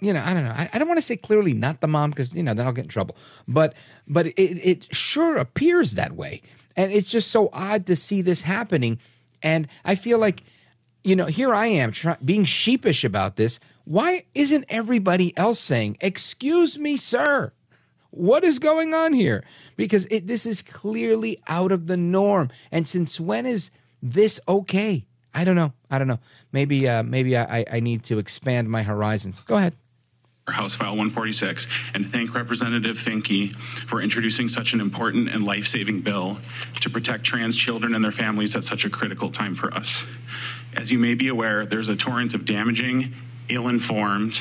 you know, I don't know. I, I don't want to say clearly not the mom because you know then I'll get in trouble. But but it it sure appears that way, and it's just so odd to see this happening. And I feel like, you know, here I am try, being sheepish about this. Why isn't everybody else saying, "Excuse me, sir"? What is going on here? Because it, this is clearly out of the norm. And since when is this okay? I don't know. I don't know. Maybe uh, maybe I, I need to expand my horizons. Go ahead. House File 146 and thank Representative Finke for introducing such an important and life saving bill to protect trans children and their families at such a critical time for us. As you may be aware, there's a torrent of damaging, ill informed,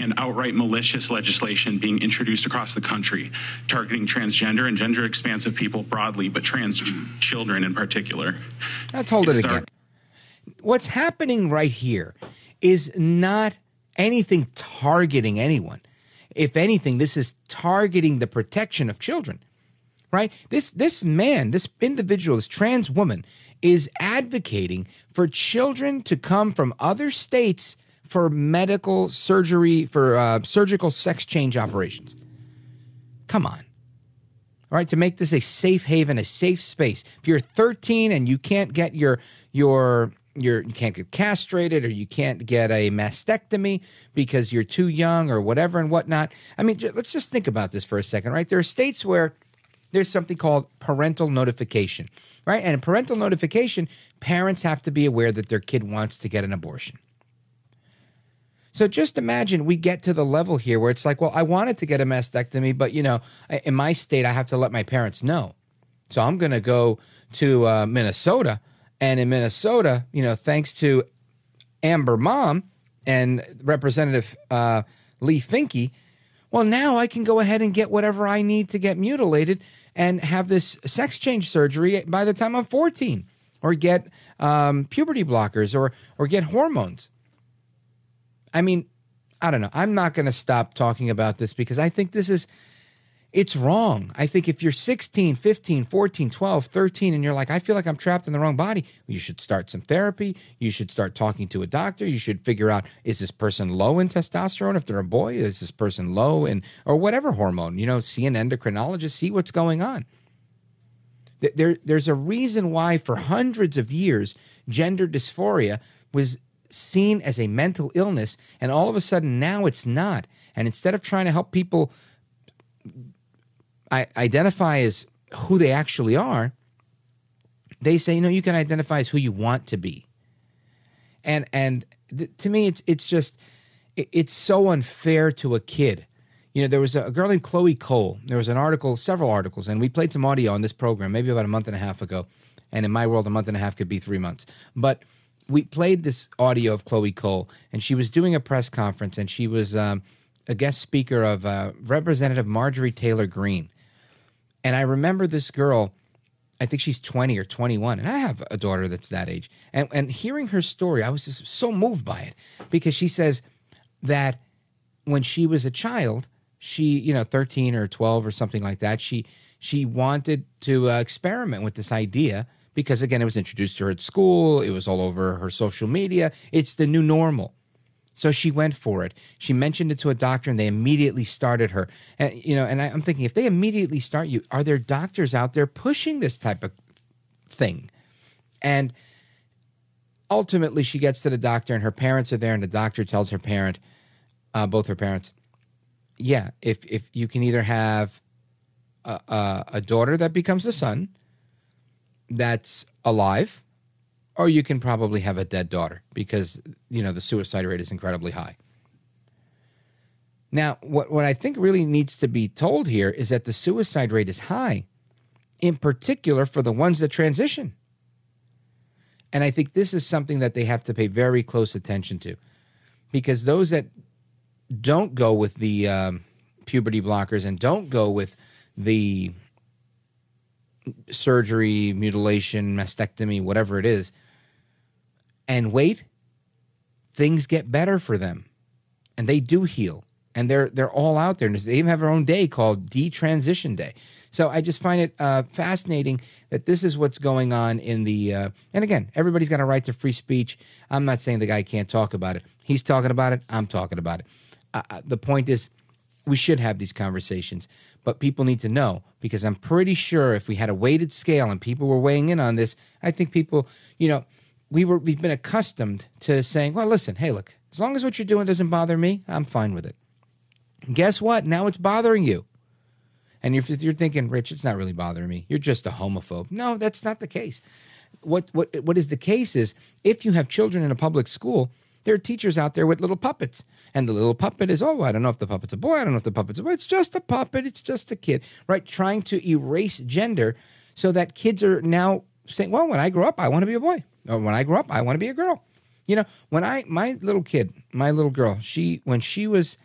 and outright malicious legislation being introduced across the country targeting transgender and gender expansive people broadly, but trans children in particular. Let's hold it, our- again. What's happening right here is not anything targeting anyone. If anything, this is targeting the protection of children. Right? This this man, this individual, this trans woman is advocating for children to come from other states for medical surgery for uh, surgical sex change operations. Come on. all right, to make this a safe haven, a safe space. If you're 13 and you can't get your your your you can't get castrated or you can't get a mastectomy because you're too young or whatever and whatnot. I mean, j- let's just think about this for a second, right? There are states where there's something called parental notification, right? And in parental notification, parents have to be aware that their kid wants to get an abortion. So just imagine we get to the level here where it's like, well, I wanted to get a mastectomy, but you know, in my state, I have to let my parents know. So I'm going to go to uh, Minnesota, and in Minnesota, you know, thanks to Amber Mom and Representative uh, Leigh Finke, well, now I can go ahead and get whatever I need to get mutilated and have this sex change surgery by the time I'm 14, or get um, puberty blockers, or or get hormones. I mean, I don't know. I'm not going to stop talking about this because I think this is it's wrong. I think if you're 16, 15, 14, 12, 13 and you're like I feel like I'm trapped in the wrong body, you should start some therapy. You should start talking to a doctor. You should figure out is this person low in testosterone if they're a boy? Is this person low in or whatever hormone? You know, see an endocrinologist, see what's going on. There, there's a reason why for hundreds of years gender dysphoria was seen as a mental illness and all of a sudden now it's not and instead of trying to help people Identify as who they actually are they say you know you can identify as who you want to be. And and th- to me it's it's just it, it's so unfair to a kid. You know there was a, a girl named chloe cole. There was an article several articles and we played some audio on this program maybe about a month and a half ago. And in my world a month and a half could be three months. But we played this audio of chloe cole and she was doing a press conference and she was um, a guest speaker of uh, representative marjorie taylor greene and i remember this girl I think she's 20 or 21, and I have a daughter that's that age. And, and hearing her story, I was just so moved by it because she says that when she was a child, she, you know, 13 or 12 or something like that, she she wanted to uh, experiment with this idea because again, it was introduced to her at school, it was all over her social media. It's the new normal. So she went for it. She mentioned it to a doctor, and they immediately started her. And you know, and I, I'm thinking, if they immediately start you, are there doctors out there pushing this type of thing? And ultimately, she gets to the doctor, and her parents are there, and the doctor tells her parent, uh, both her parents, yeah, if if you can either have a, a, a daughter that becomes a son that's alive or you can probably have a dead daughter because you know the suicide rate is incredibly high. Now, what what I think really needs to be told here is that the suicide rate is high, in particular for the ones that transition. And I think this is something that they have to pay very close attention to, because those that don't go with the um, puberty blockers and don't go with the surgery, mutilation, mastectomy, whatever it is, and wait, things get better for them, and they do heal, and they're they're all out there. And they even have their own day called detransition day. So I just find it uh, fascinating that this is what's going on in the. Uh, and again, everybody's got a right to free speech. I'm not saying the guy can't talk about it. He's talking about it. I'm talking about it. Uh, uh, the point is, we should have these conversations, but people need to know because I'm pretty sure if we had a weighted scale and people were weighing in on this, I think people, you know, we were we've been accustomed to saying, well, listen, hey, look, as long as what you're doing doesn't bother me, I'm fine with it. Guess what? Now it's bothering you. And if you're thinking, Rich, it's not really bothering me. You're just a homophobe. No, that's not the case. What what what is the case is if you have children in a public school, there are teachers out there with little puppets. And the little puppet is, oh, I don't know if the puppet's a boy. I don't know if the puppet's a boy. It's just a puppet. It's just a kid, right? Trying to erase gender so that kids are now saying, well, when I grow up, I want to be a boy. Or when I grow up, I want to be a girl. You know, when I, my little kid, my little girl, she, when she was,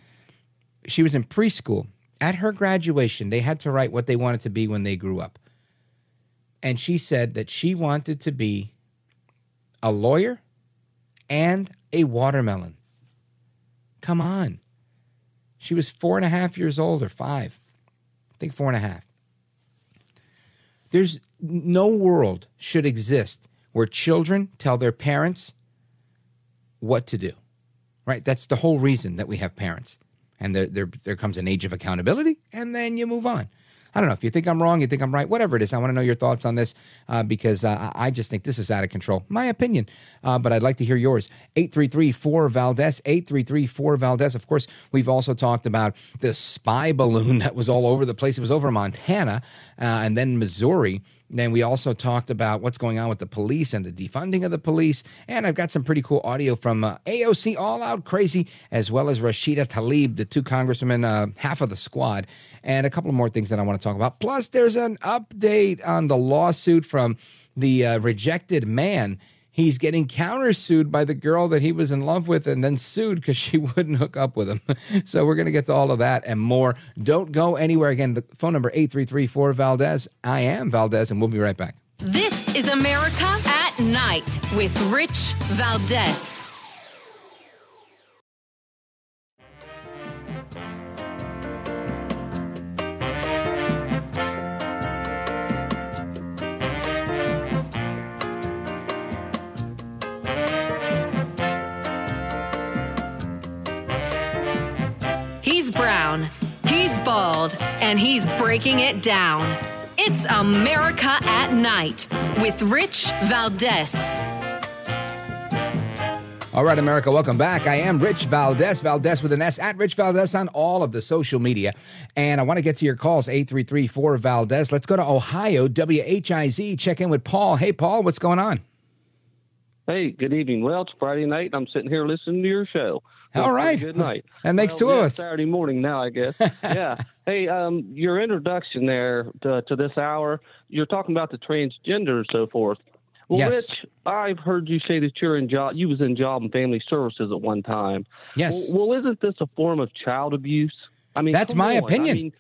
she was in preschool, at her graduation, they had to write what they wanted to be when they grew up. And she said that she wanted to be a lawyer and a watermelon. Come on. She was four and a half years old or five. I think four and a half. There's no world should exist where children tell their parents what to do. Right? That's the whole reason that we have parents. And there, there, there comes an age of accountability, and then you move on. I don't know if you think I'm wrong, you think I'm right, whatever it is. I want to know your thoughts on this uh, because uh, I just think this is out of control. My opinion, uh, but I'd like to hear yours. 833 Valdez, 833 Valdez. Of course, we've also talked about the spy balloon that was all over the place. It was over Montana uh, and then Missouri. Then we also talked about what's going on with the police and the defunding of the police. And I've got some pretty cool audio from uh, AOC All Out Crazy, as well as Rashida Tlaib, the two congressmen, uh, half of the squad, and a couple more things that I want to talk about. Plus, there's an update on the lawsuit from the uh, rejected man he's getting countersued by the girl that he was in love with and then sued because she wouldn't hook up with him. so we're going to get to all of that and more. Don't go anywhere. Again, the phone number 8334 Valdez. I am Valdez, and we'll be right back. This is America at Night with Rich Valdez. He's bald, and he's breaking it down. It's America at Night with Rich Valdez. All right, America, welcome back. I am Rich Valdez, Valdez with an S, at Rich Valdez on all of the social media. And I want to get to your calls, 8334 Valdez. Let's go to Ohio, WHIZ, check in with Paul. Hey, Paul, what's going on? Hey, good evening. Well, it's Friday night, and I'm sitting here listening to your show. All right. Good night. That makes Well, two of us. Saturday morning now, I guess. yeah. Hey, um, your introduction there to, to this hour, you're talking about the transgender and so forth. Well, Yes. Rich, I've heard you say that you're in job. You was in job and family services at one time. Yes. Well, well isn't this a form of child abuse? I mean, That's my on. I opinion. mean,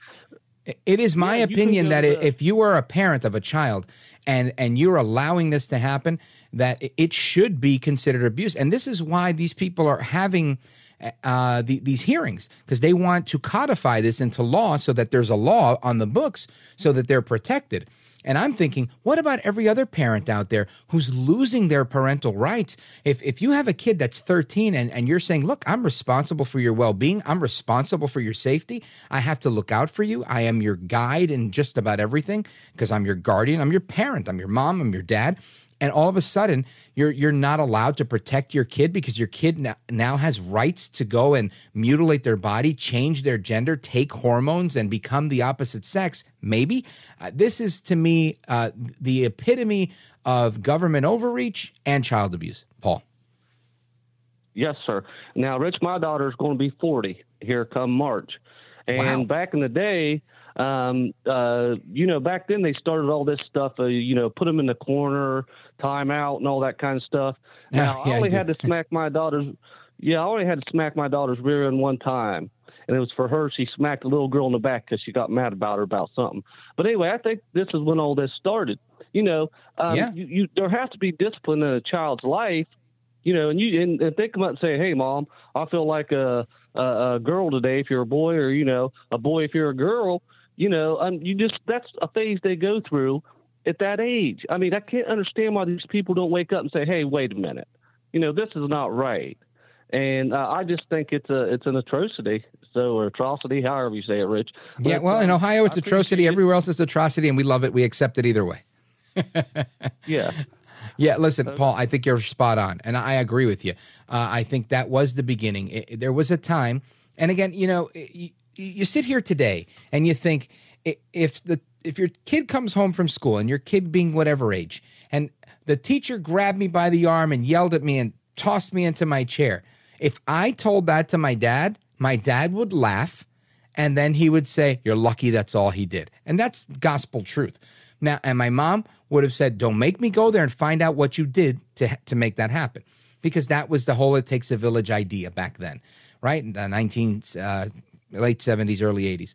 It is my Yeah, opinion that to- if you are a parent of a child and and you're allowing this to happen, that it should be considered abuse. And this is why these people are having uh, the, these hearings because they want to codify this into law so that there's a law on the books so that they're protected. And I'm thinking, what about every other parent out there who's losing their parental rights? If if you have a kid that's 13 and, and you're saying, look, I'm responsible for your well being, I'm responsible for your safety, I have to look out for you, I am your guide in just about everything because I'm your guardian, I'm your parent, I'm your mom, I'm your dad. And all of a sudden, you're you're not allowed to protect your kid because your kid now, now has rights to go and mutilate their body, change their gender, take hormones, and become the opposite sex. Maybe uh, this is to me uh, the epitome of government overreach and child abuse. Paul. Yes, sir. Now, Rich, my daughter is going to be 40 here come March. And back in the day, um, uh, you know, back then they started all this stuff, uh, you know, put them in the corner, time out, and all that kind of stuff. Now, Yeah, I I only do. had to smack my daughter's, yeah, I only had to smack my daughter's rear end one time. And it was for her. She smacked a little girl in the back because she got mad about her about something. But anyway, I think this is when all this started. You know, um, Yeah. you, you, there has to be discipline in a child's life you know, and you and, and they come up and say, "Hey, mom, I feel like a, a a girl today if you're a boy, or you know, a boy if you're a girl." You know, um, you just that's a phase they go through at that age. I mean, I can't understand why these people don't wake up and say, "Hey, wait a minute, you know, this is not right." And uh, I just think it's a it's an atrocity. So or atrocity, however you say it, Rich. Yeah, well, in um, Ohio, it's atrocity. Everywhere else, it's atrocity, and we love it. We accept it either way. Yeah. Yeah, listen, Paul, I think you're spot on, and I agree with you. Uh, I think that was the beginning. It- there was a time, and again, you know, you, sit here today and you think if the if your kid comes home from school and your kid being whatever age, and the teacher grabbed me by the arm and yelled at me and tossed me into my chair, if I told that to my dad, my dad would laugh and then he would say, You're lucky that's all he did. And that's gospel truth. Now, and my mom would have said, Don't make me go there and find out what you did to, to make that happen. Because that was the whole it takes a village idea back then, right? In the 19, uh, late 70s, early 80s.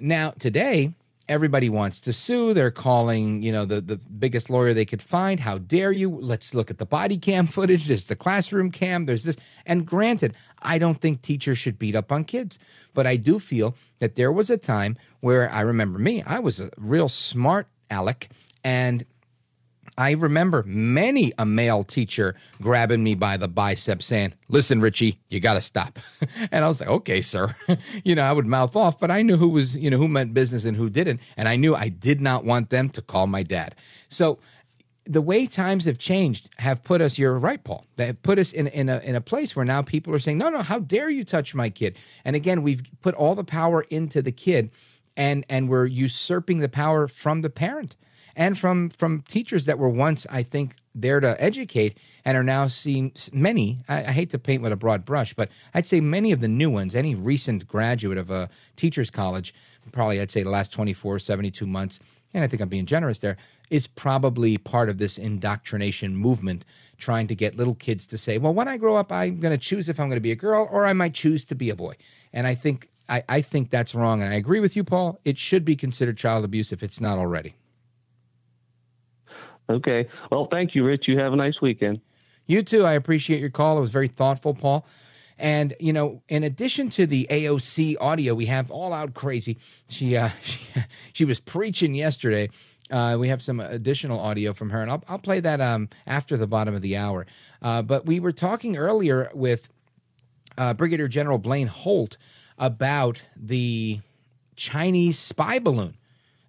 Now, today, everybody wants to sue. They're calling, you know, the, the biggest lawyer they could find. How dare you? Let's look at the body cam footage. There's the classroom cam. There's this. And granted, I don't think teachers should beat up on kids, but I do feel that there was a time where I remember me, I was a real smart Alec, and I remember many a male teacher grabbing me by the bicep saying, Listen, Richie, you got to stop. and I was like, Okay, sir. you know, I would mouth off, but I knew who was, you know, who meant business and who didn't. And I knew I did not want them to call my dad. So, the way times have changed have put us you're right paul they have put us in, in, a, in a place where now people are saying no no how dare you touch my kid and again we've put all the power into the kid and and we're usurping the power from the parent and from from teachers that were once i think there to educate and are now seeing many I, I hate to paint with a broad brush but i'd say many of the new ones any recent graduate of a teachers college probably i'd say the last 24 72 months and i think i'm being generous there is probably part of this indoctrination movement trying to get little kids to say, well, when I grow up, I'm going to choose if I'm going to be a girl or I might choose to be a boy. And I think I, I think that's wrong. And I agree with you, Paul. It should be considered child abuse if it's not already. Okay. Well, thank you, Rich. You have a nice weekend. You too. I appreciate your call. It was very thoughtful, Paul. And you know, in addition to the AOC audio, we have all out crazy. She uh, she, she was preaching yesterday uh, we have some additional audio from her, and I'll, I'll play that um, after the bottom of the hour. Uh, but we were talking earlier with uh, Brigadier General Blaine Holt about the Chinese spy balloon.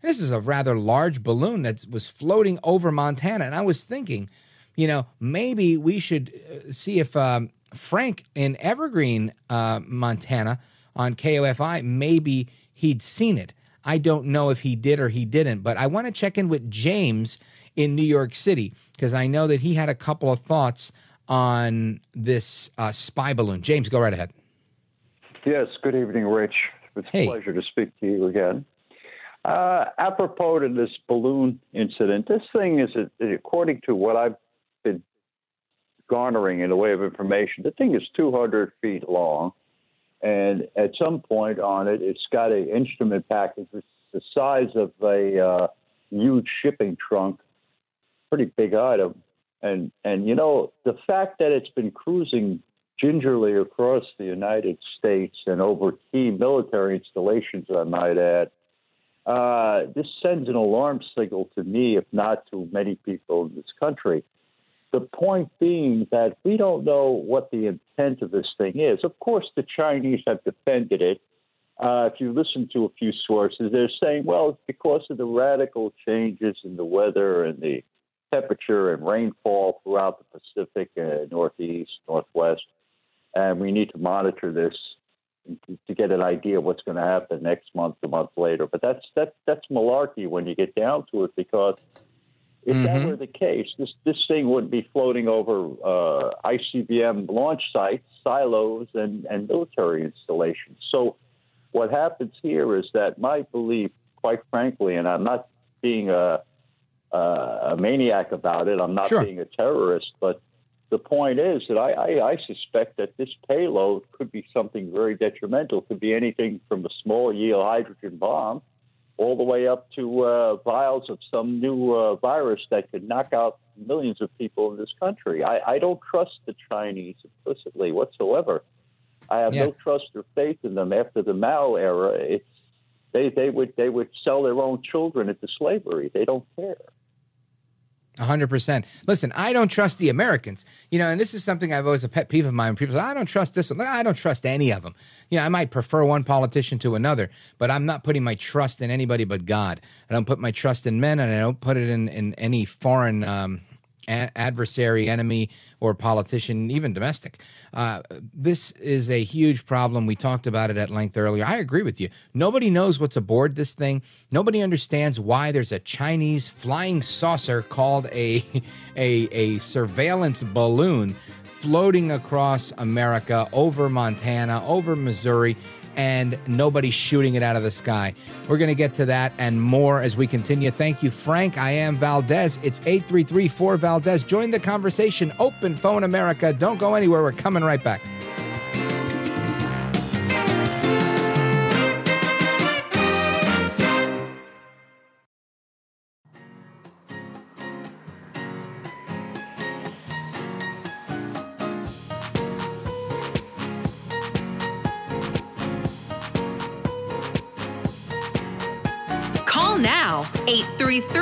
This is a rather large balloon that was floating over Montana. And I was thinking, you know, maybe we should uh, see if um, Frank in Evergreen, uh, Montana, on KOFI, maybe he'd seen it. I don't know if he did or he didn't, but I want to check in with James in New York City because I know that he had a couple of thoughts on this uh, spy balloon. James, go right ahead. Yes, good evening, Rich. It's hey. a pleasure to speak to you again. Uh, apropos to this balloon incident, this thing is, according to what I've been garnering in the way of information, the thing is 200 feet long. And at some point on it, it's got an instrument package the size of a uh, huge shipping trunk, pretty big item. And and you know the fact that it's been cruising gingerly across the United States and over key military installations, I might add, uh, this sends an alarm signal to me, if not to many people in this country. The point being that we don't know what the intent of this thing is. Of course, the Chinese have defended it. Uh, if you listen to a few sources, they're saying, well, it's because of the radical changes in the weather and the temperature and rainfall throughout the Pacific, uh, Northeast, Northwest, and we need to monitor this to get an idea of what's going to happen next month, a month later. But that's that's that's malarkey when you get down to it, because if mm-hmm. that were the case, this this thing would be floating over uh, ICBM launch sites, silos, and, and military installations. So, what happens here is that my belief, quite frankly, and I'm not being a, a, a maniac about it, I'm not sure. being a terrorist, but the point is that I, I, I suspect that this payload could be something very detrimental. Could be anything from a small yield hydrogen bomb all the way up to uh, vials of some new uh, virus that could knock out millions of people in this country. I, I don't trust the Chinese implicitly whatsoever. I have yeah. no trust or faith in them after the Mao era. It's they, they would they would sell their own children into slavery. They don't care hundred percent. Listen, I don't trust the Americans. You know, and this is something I've always a pet peeve of mine. People say, I don't trust this one. I don't trust any of them. You know, I might prefer one politician to another, but I'm not putting my trust in anybody but God. I don't put my trust in men, and I don't put it in in any foreign um, a- adversary, enemy, or politician, even domestic. Uh, this is a huge problem. We talked about it at length earlier. I agree with you. Nobody knows what's aboard this thing. Nobody understands why there's a Chinese flying saucer called a a, a surveillance balloon floating across America over Montana, over Missouri and nobody shooting it out of the sky. We're going to get to that and more as we continue. Thank you, Frank. I am Valdez. It's 833 4 Valdez. Join the conversation. Open Phone America. Don't go anywhere. We're coming right back.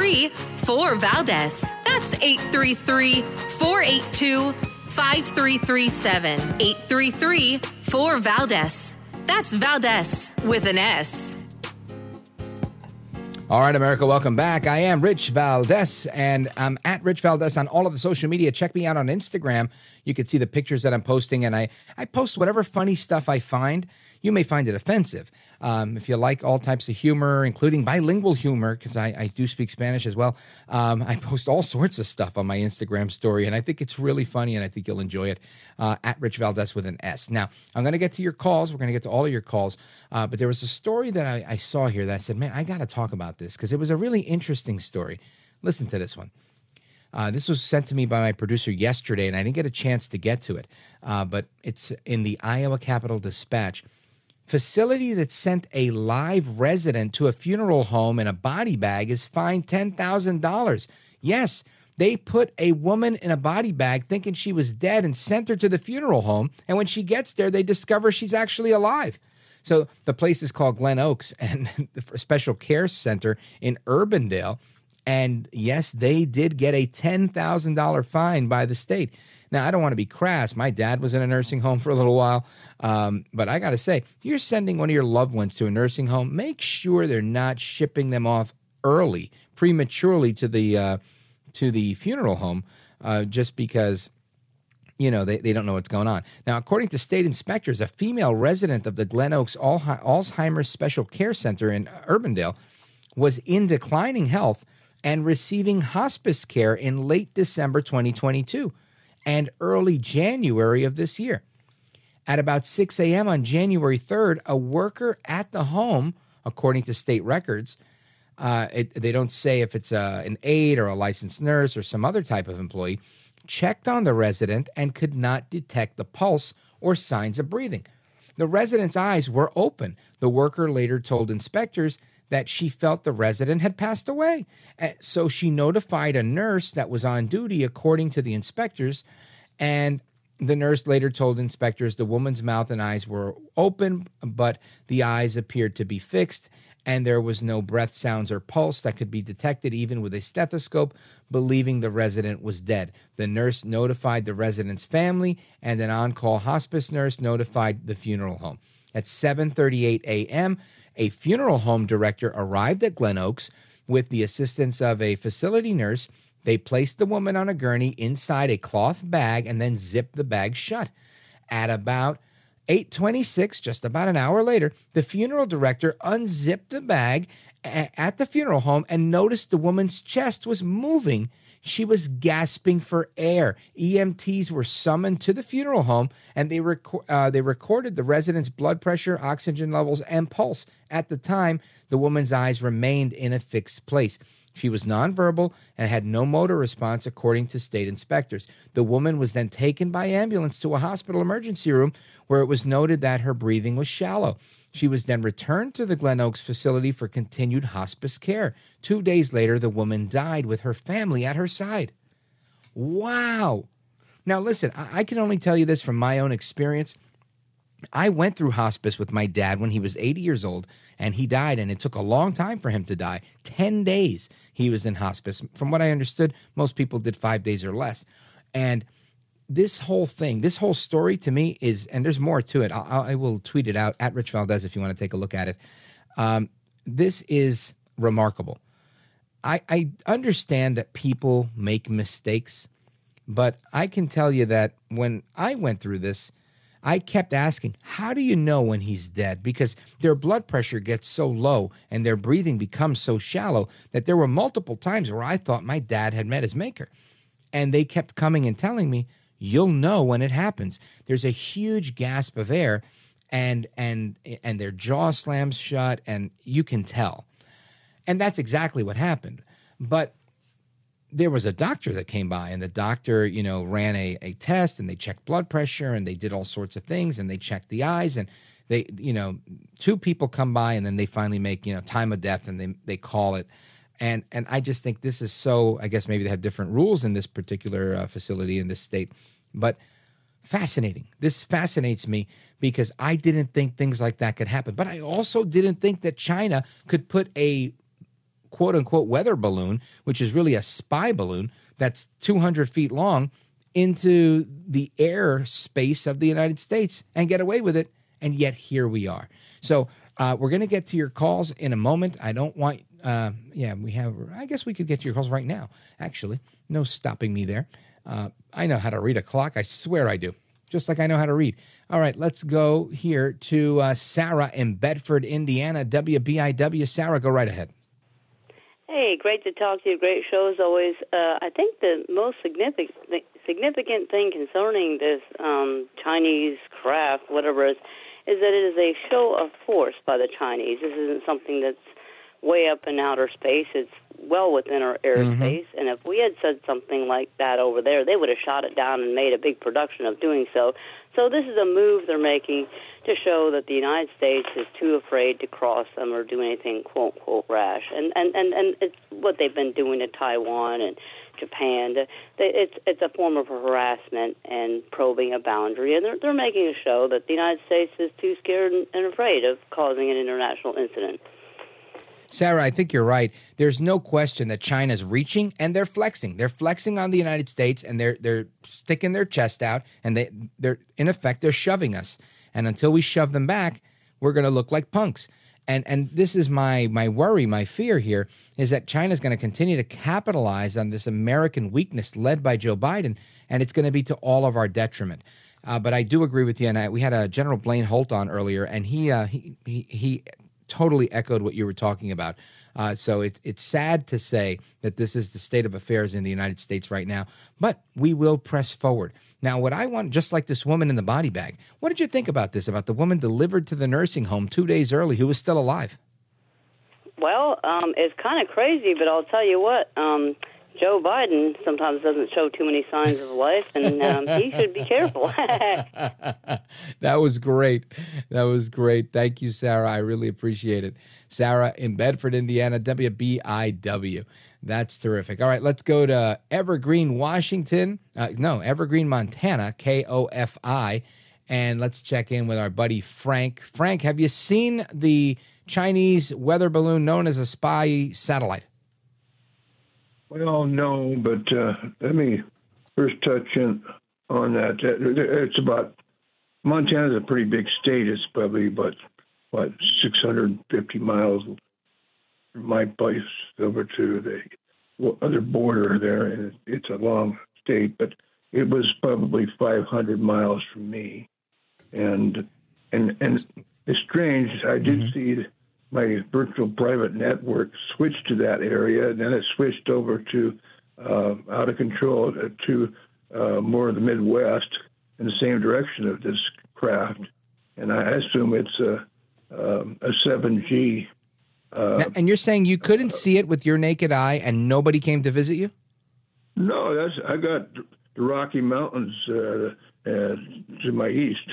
833 4 Valdez. That's 833 482 5337. 833 4 Valdez. That's Valdez with an S. All right, America, welcome back. I am Rich Valdez, and I'm at Rich Valdez on all of the social media. Check me out on Instagram. You can see the pictures that I'm posting, and I, I post whatever funny stuff I find. You may find it offensive. Um, if you like all types of humor, including bilingual humor, because I, I, do speak Spanish as well, um, I post all sorts of stuff on my Instagram story, and I think it's really funny, and I think you'll enjoy it. Uh, at Rich Valdez with an S. Now, I'm going to get to your calls. We're going to get to all of your calls, uh, but there was a story that I, I saw here that I said, man, I got to talk about this because it was a really interesting story. Listen to this one. Uh, this was sent to me by my producer yesterday, and I didn't get a chance to get to it. Uh, but it's in the Iowa Capital Dispatch. Facility that sent a live resident to a funeral home in a body bag is fined $10,000. Yes, they put a woman in a body bag thinking she was dead and sent her to the funeral home. And when she gets there, they discover she's actually alive. So the place is called Glen Oaks and the Special Care Center in Urbandale. And yes, they did get a $10,000 fine by the state. Now, I don't want to be crass. My dad was in a nursing home for a little while. Um, but I got to say, if you're sending one of your loved ones to a nursing home, make sure they're not shipping them off early, prematurely to the uh, to the funeral home, uh, just because you know they, they don't know what's going on. Now, according to state inspectors, a female resident of the Glen Oaks Alzheimer's Special Care Center in Urbandale was in declining health and receiving hospice care in late December 2022 and early January of this year. At about 6 a.m. on January 3rd, a worker at the home, according to state records, uh, it, they don't say if it's a, an aide or a licensed nurse or some other type of employee, checked on the resident and could not detect the pulse or signs of breathing. The resident's eyes were open. The worker later told inspectors that she felt the resident had passed away. So she notified a nurse that was on duty, according to the inspectors, and the nurse later told inspectors the woman's mouth and eyes were open, but the eyes appeared to be fixed, and there was no breath sounds or pulse that could be detected even with a stethoscope, believing the resident was dead. The nurse notified the resident's family, and an on-call hospice nurse notified the funeral home. At 7:38 a.m., a funeral home director arrived at Glen Oaks with the assistance of a facility nurse they placed the woman on a gurney inside a cloth bag and then zipped the bag shut. At about 8:26, just about an hour later, the funeral director unzipped the bag at the funeral home and noticed the woman's chest was moving. She was gasping for air. EMTs were summoned to the funeral home and they, uh, they recorded the resident's blood pressure, oxygen levels, and pulse. At the time, the woman's eyes remained in a fixed place. She was nonverbal and had no motor response, according to state inspectors. The woman was then taken by ambulance to a hospital emergency room where it was noted that her breathing was shallow. She was then returned to the Glen Oaks facility for continued hospice care. Two days later, the woman died with her family at her side. Wow. Now, listen, I, can only tell you this from my own experience. I went through hospice with my dad when he was 80 years old and he died, and it took a long time for him to die 10 days he was in hospice. From what I understood, most people did five days or less. And this whole thing, this whole story to me is, and there's more to it. I'll, I will tweet it out at Rich Valdez if you want to take a look at it. Um, this is remarkable. I, I understand that people make mistakes, but I can tell you that when I went through this, I kept asking, how do you know when he's dead? Because their blood pressure gets so low and their breathing becomes so shallow that there were multiple times where I thought my dad had met his maker. And they kept coming and telling me, you'll know when it happens. There's a huge gasp of air and and and their jaw slams shut and you can tell. And that's exactly what happened. But there was a doctor that came by and the doctor you know ran a, a test and they checked blood pressure and they did all sorts of things and they checked the eyes and they you know two people come by and then they finally make you know time of death and they they call it. And and i just think this is so i guess maybe they have different rules in this particular uh, facility in this state but fascinating. This fascinates me because i didn't think things like that could happen. But i also didn't think that china could put a quote unquote weather balloon, which is really a spy balloon, that's 200 feet long into the air space of the United States and get away with it. And yet here we are. So uh, we're going to get to your calls in a moment. I don't want, uh, yeah, we have, I guess we could get to your calls right now, actually. No stopping me there. Uh, I know how to read a clock. I swear I do, just like I know how to read. All right, let's go here to uh, Sarah in Bedford, Indiana, WBIW. Sarah, go right ahead. Hey, great to talk to you. Great show as always. Uh, I think the most significant significant thing concerning this um, Chinese craft, whatever it is, is that it is a show of force by the Chinese. This isn't something that's way up in outer space. It's well within our airspace. Mm-hmm. And if we had said something like that over there, they would have shot it down and made a big production of doing so. So this is a move they're making to show that the United States is too afraid to cross them or do anything quote unquote rash. And and and and it's what they've been doing to Taiwan and Japan. It's it's a form of harassment and probing a boundary, and they're they're making a show that the United States is too scared and afraid of causing an international incident. Sarah, I think you're right. There's no question that China's reaching and they're flexing. They're flexing on the United States and they're they're sticking their chest out and they they're in effect they're shoving us. And until we shove them back, we're going to look like punks. And and this is my my worry, my fear here is that China's going to continue to capitalize on this American weakness led by Joe Biden, and it's going to be to all of our detriment. Uh, but I do agree with you, and I, we had a General Blaine Holt on earlier, and he uh, he, he he totally echoed what you were talking about. Uh, so it, it's sad to say that this is the state of affairs in the United States right now, but we will press forward. Now, what I want, just like this woman in the body bag, what did you think about this? About the woman delivered to the nursing home two days early who was still alive? Well, um, it's kind of crazy, but I'll tell you what. Um, Joe Biden sometimes doesn't show too many signs of life, and um, he should be careful. that was great. That was great. Thank you, Sarah. I really appreciate it. Sarah in Bedford, Indiana, WBIW. That's terrific. All right, let's go to Evergreen, Washington. Uh, no, Evergreen, Montana, KOFI. And let's check in with our buddy Frank. Frank, have you seen the Chinese weather balloon known as a spy satellite? Well, no, but uh, let me first touch in on that. It's about Montana's a pretty big state. It's probably about what 650 miles from my place over to the other border there, and it's a long state. But it was probably 500 miles from me, and and and it's strange. I did mm-hmm. see my virtual private network switched to that area, and then it switched over to uh, out of control uh, to uh, more of the Midwest in the same direction of this craft. And I assume it's a, um, a 7G. Uh, now, and you're saying you couldn't see it with your naked eye, and nobody came to visit you? No, that's I got the Rocky Mountains uh, to my east,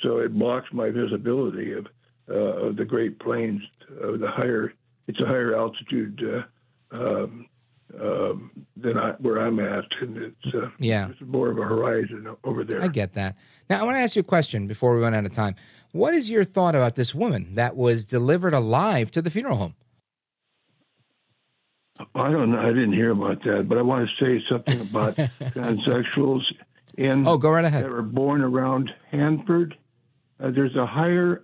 so it blocks my visibility of uh, of the Great Plains, uh, the higher it's a higher altitude uh, um, um, than I, where I'm at, and it's uh, yeah, it's more of a horizon over there. I get that. Now I want to ask you a question before we run out of time. What is your thought about this woman that was delivered alive to the funeral home? I don't know. I didn't hear about that, but I want to say something about transsexuals in oh, go right ahead. that were born around Hanford. Uh, there's a higher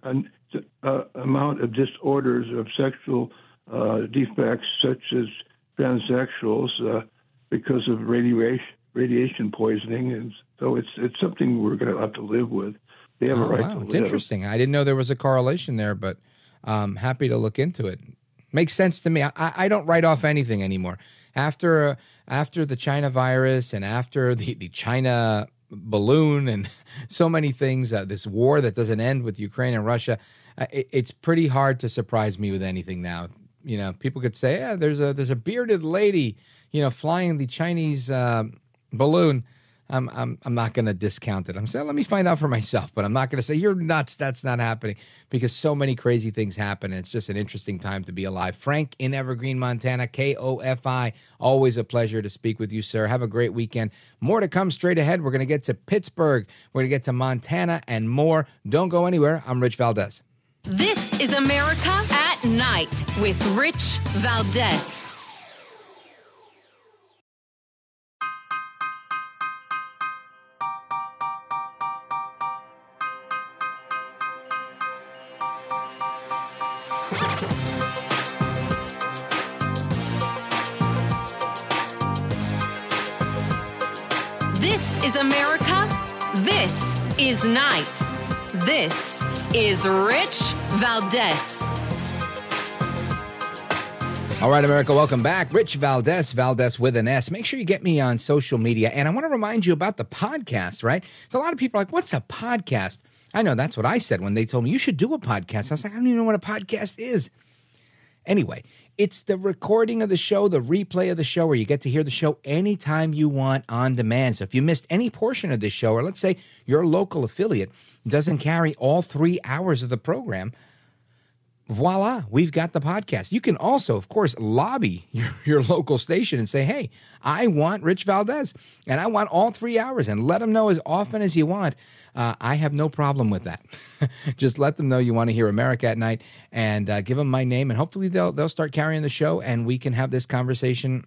uh, amount of disorders of sexual uh, defects, such as transsexuals, uh, because of radiation radiation poisoning, and so it's it's something we're going to have to live with. They have oh, a right wow. to live. It's interesting. I didn't know there was a correlation there, but I'm happy to look into it. Makes sense to me. I, I don't write off anything anymore. After uh, after the China virus and after the, the China balloon and so many things, uh, this war that doesn't end with Ukraine and Russia, it, it's pretty hard to surprise me with anything now. You know, people could say, "Yeah, there's a there's a bearded lady, you know, flying the Chinese uh, balloon." I'm I'm I'm not going to discount it. I'm saying let me find out for myself, but I'm not going to say you're nuts. That's not happening because so many crazy things happen. It's just an interesting time to be alive. Frank in Evergreen, Montana, KOFI. Always a pleasure to speak with you, sir. Have a great weekend. More to come straight ahead. We're going to get to Pittsburgh. We're going to get to Montana and more. Don't go anywhere. I'm Rich Valdez. This is America at Night with Rich Valdez. This is America. This is night. This is Rich Valdez. All right, America, welcome back. Rich Valdez, Valdez with an S. Make sure you get me on social media. And I want to remind you about the podcast, right? So a lot of people are like, what's a podcast? I know that's what I said when they told me you should do a podcast. I was like, I don't even know what a podcast is. Anyway, it's the recording of the show, the replay of the show, where you get to hear the show anytime you want on demand. So if you missed any portion of this show, or let's say your local affiliate doesn't carry all three hours of the program, voila, we've got the podcast. You can also, of course, lobby your, your, local station and say, hey, I want Rich Valdez and I want all three hours and let them know as often as you want. Uh, I have no problem with that. Just let them know you want to hear America at night and uh, give them my name and hopefully they'll, they'll start carrying the show and we can have this conversation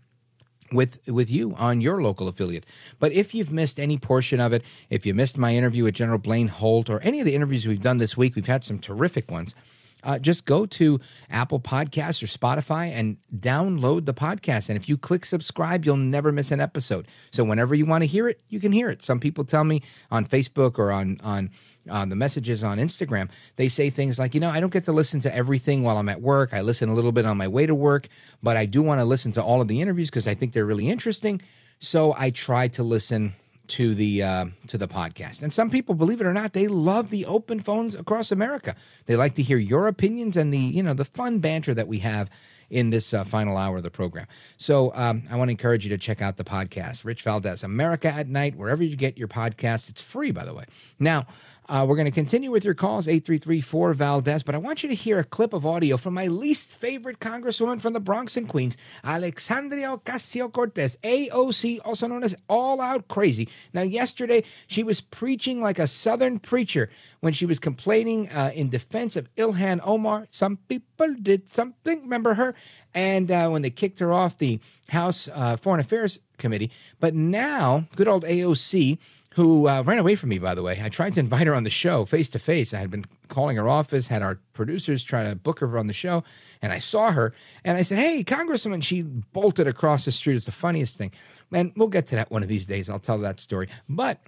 with with you on your local affiliate. But if you've missed any portion of it, if you missed my interview with General Blaine Holt or any of the interviews we've done this week, we've had some terrific ones uh, just go to Apple Podcasts or Spotify and download the podcast. And if you click subscribe, you'll never miss an episode. So whenever you want to hear it, you can hear it. Some people tell me on Facebook or on on uh, the messages on Instagram, they say things like, you know, I don't get to listen to everything while I'm at work. I listen a little bit on my way to work, but I do want to listen to all of the interviews because I think they're really interesting. So I try to listen to the uh, to the podcast. And some people, believe it or not, they love the open phones across America. They like to hear your opinions and the you know the fun banter that we have in this uh, final hour of the program. So um, I want to encourage you to check out the podcast, Rich Valdez, America at Night, wherever you get your podcast. It's free, by the way. Now. Uh, we're going to continue with your calls, 833 Valdez, but I want you to hear a clip of audio from my least favorite Congresswoman from the Bronx and Queens, Alexandria Ocasio Cortez, AOC, also known as All Out Crazy. Now, yesterday, she was preaching like a Southern preacher when she was complaining uh, in defense of Ilhan Omar. Some people did something, remember her? And uh, when they kicked her off the House uh, Foreign Affairs Committee. But now, good old AOC who uh, ran away from me, by the way. I tried to invite her on the show face to face. I had been calling her office, had our producers try to book her on the show, and I saw her and I said, Hey, Congresswoman. She bolted across the street. It's the funniest thing. And we'll get to that one of these days. I'll tell that story. But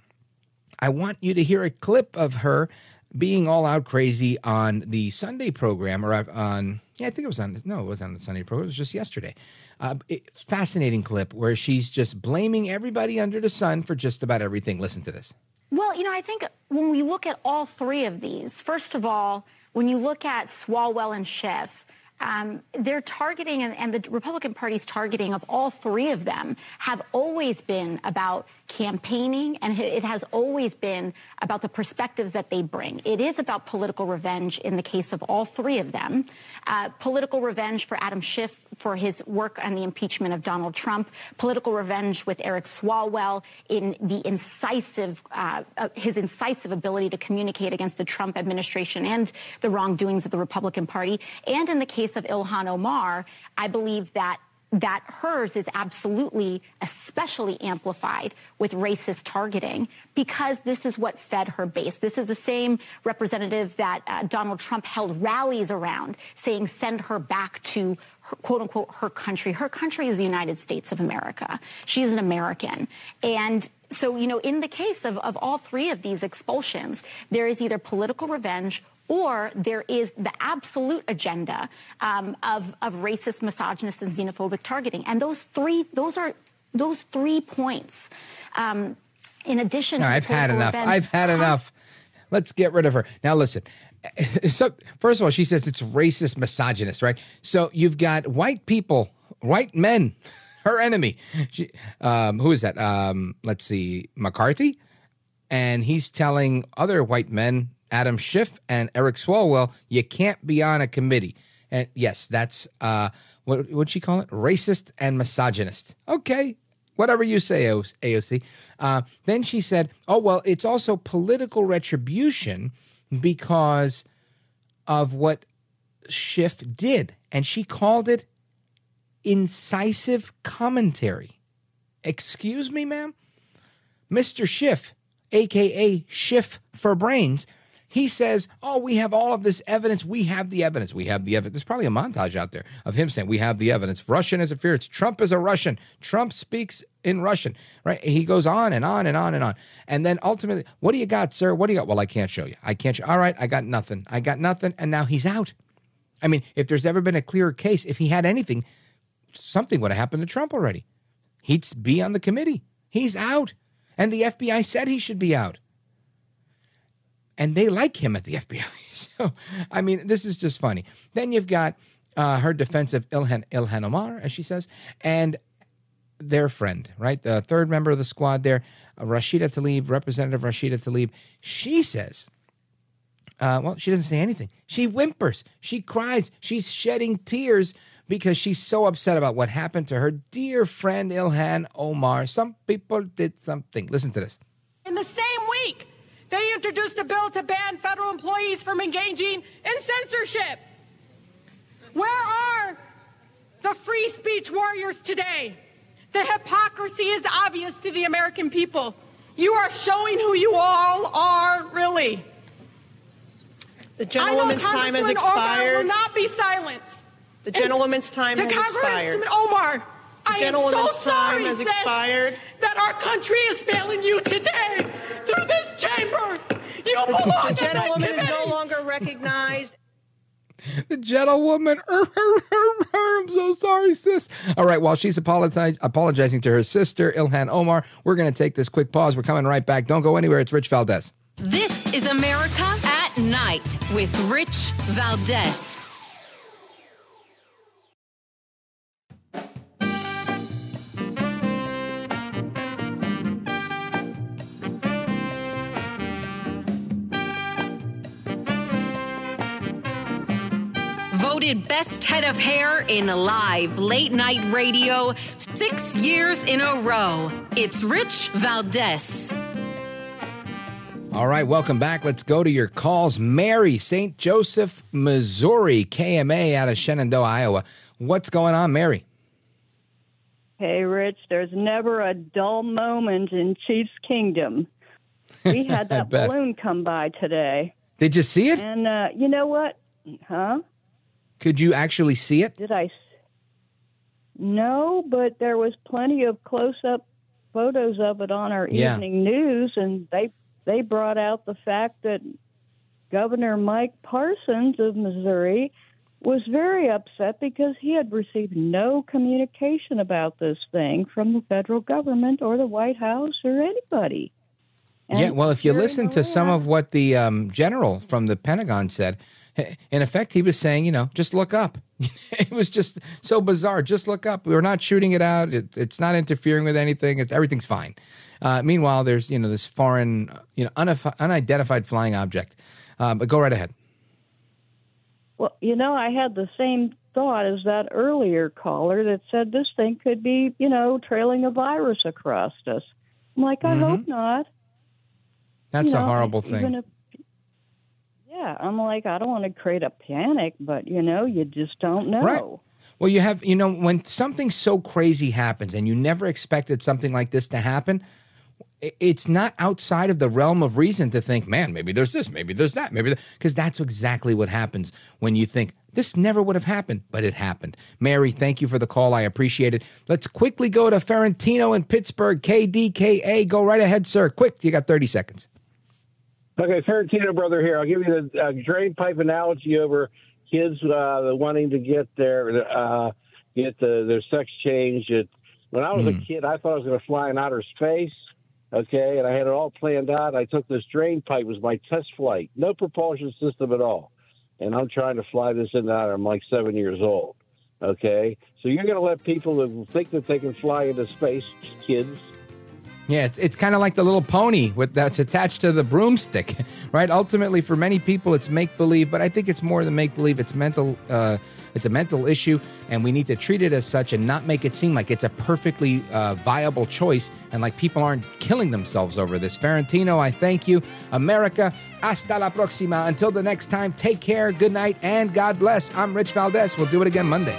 I want you to hear a clip of her being all out crazy on the Sunday program or on, yeah, I think it was on, no, it was on the Sunday program. It was just yesterday. Uh, it, fascinating clip where she's just blaming everybody under the sun for just about everything. Listen to this. Well, you know, I think when we look at all three of these, first of all, when you look at Swalwell and Schiff, um, their targeting and, and, the Republican Party's targeting of all three of them have always been about campaigning, and it has always been about the perspectives that they bring. It is about political revenge in the case of all three of them. Uh, political revenge for Adam Schiff for his work on the impeachment of Donald Trump. Political revenge with Eric Swalwell in the incisive, uh, uh, his incisive ability to communicate against the Trump administration and the wrongdoings of the Republican Party. And in the case of Ilhan Omar, I believe that that hers is absolutely especially amplified with racist targeting because this is what fed her base. This is the same representative that uh, Donald Trump held rallies around saying send her back to her, quote unquote her country. Her country is the United States of America. She is an American. And so, you know, in the case of, of all three of these expulsions, there is either political revenge or there is the absolute agenda um, of, of racist, misogynist, and xenophobic targeting. And those three, those are those three points. Um, in addition, no, to I've had enough. Event, I've had enough. Let's get rid of her. Now, listen. So, first of all, she says it's racist, misogynist, right? So you've got white people, white men, her enemy. She, um, who is that? Um, let's see, McCarthy, and he's telling other white men Adam Schiff and Eric Swalwell, you can't be on a committee. And yes, that's uh, what what'd she call it? Racist and misogynist. Okay, whatever you say, AOC. Uh, then she said, "Oh well, it's also political retribution because of what Schiff did," and she called it incisive commentary. Excuse me, ma'am, Mister Schiff, aka Schiff for brains He says, Oh, we have all of this evidence. We have the evidence. We have the evidence. There's probably a montage out there of him saying, We have the evidence. Russian interference. Trump is a Russian. Trump speaks in Russian, right? He goes on and on and on and on. And then ultimately, what do you got, sir? What do you got? Well, I can't show you. I can't. Show- all right, I got nothing. I got nothing. And now he's out. I mean, if there's ever been a clearer case, if he had anything, something would have happened to Trump already. He'd be on the committee. He's out. And the FBI said he should be out. And they like him at the FBI. So, I mean, this is just funny. Then you've got uh, her defense of Ilhan, Ilhan Omar, as she says, and their friend, right? The third member of the squad there, Rashida Tlaib, Representative Rashida Tlaib. She says, uh, well, she doesn't say anything. She whimpers. She cries. She's shedding tears because she's so upset about what happened to her dear friend Ilhan Omar. Some people did something. Listen to this. In the same they introduced a bill to ban federal employees from engaging in censorship. Where are the free speech warriors today? The hypocrisy is obvious to the American people. You are showing who you all are, really. The gentlewoman's time has Congresswoman Omar expired. will not be silenced. The gentlewoman's time has expired. Congressman Omar, I am so time sorry, has expired. that our country is failing you today through this chamber. You belong The gentlewoman is no longer recognized. The gentlewoman. er, er, er, er, I'm so sorry, sis. All right, while she's apologi- apologizing to her sister, Ilhan Omar, we're going to take this quick pause. We're coming right back. Don't go anywhere. It's Rich Valdez. This is America at Night with Rich Valdez. Voted best head of hair in live late night radio six years in a row. It's Rich Valdez. All right, welcome back. Let's go to your calls. Mary, St. Joseph, Missouri, KMA out of Shenandoah, Iowa. What's going on, Mary? Hey, Rich, there's never a dull moment in Chiefs Kingdom. We had that balloon come by today. Did you see it? And uh, you know what? Huh? Could you actually see it? Did I? No, but there was plenty of close-up photos of it on our Yeah. evening news, and they they brought out the fact that Governor Mike Parsons of Missouri was very upset because he had received no communication about this thing from the federal government or the White House or anybody. yeah, well, if you listen to some of what the um, general from the Pentagon said, in effect, he was saying, you know, just look up. it was just so bizarre. Just look up. We're not shooting it out. It, it's not interfering with anything. It's, everything's fine. Uh, meanwhile, there's you know this foreign, you know, unif- unidentified flying object. Uh, but go right ahead. Well, you know, I had the same thought as that earlier caller that said this thing could be, you know, trailing a virus across us. I'm like, I hope not. That's You a know, horrible thing. Yeah, I'm like, I don't want to create a panic, but you know, you just don't know. Right. Well, you have, you know, when something so crazy happens and you never expected something like this to happen, it's not outside of the realm of reason to think, man, maybe there's this, maybe there's that, maybe because that's exactly what happens when you think this never would have happened, but it happened. Mary, thank you for the call. I appreciate it. Let's quickly go to Ferentino in Pittsburgh, KDKA. Go right ahead, sir. Quick, you got 30 seconds. Okay, Ferentino brother here. I'll give you the uh, drain pipe analogy over kids uh, wanting to get their uh, get the, their sex changed. It, when I was Hmm. a kid, I thought I was going to fly in outer space. Okay, and I had it all planned out. I took this drain pipe as my test flight, no propulsion system at all, and I'm trying to fly this in and out. I'm like seven years old. Okay, so you're going to let people that think that they can fly into space, kids, Yeah, it's, it's kind of like the little pony with that's attached to the broomstick, right? Ultimately, for many people, it's make believe, but I think it's more than make believe. It's mental. Uh, it's a mental issue, and we need to treat it as such and not make it seem like it's a perfectly uh, viable choice and like people aren't killing themselves over this. Ferentino, I thank you. America, hasta la próxima. Until the next time, take care, good night, and God bless. I'm Rich Valdez. We'll do it again Monday.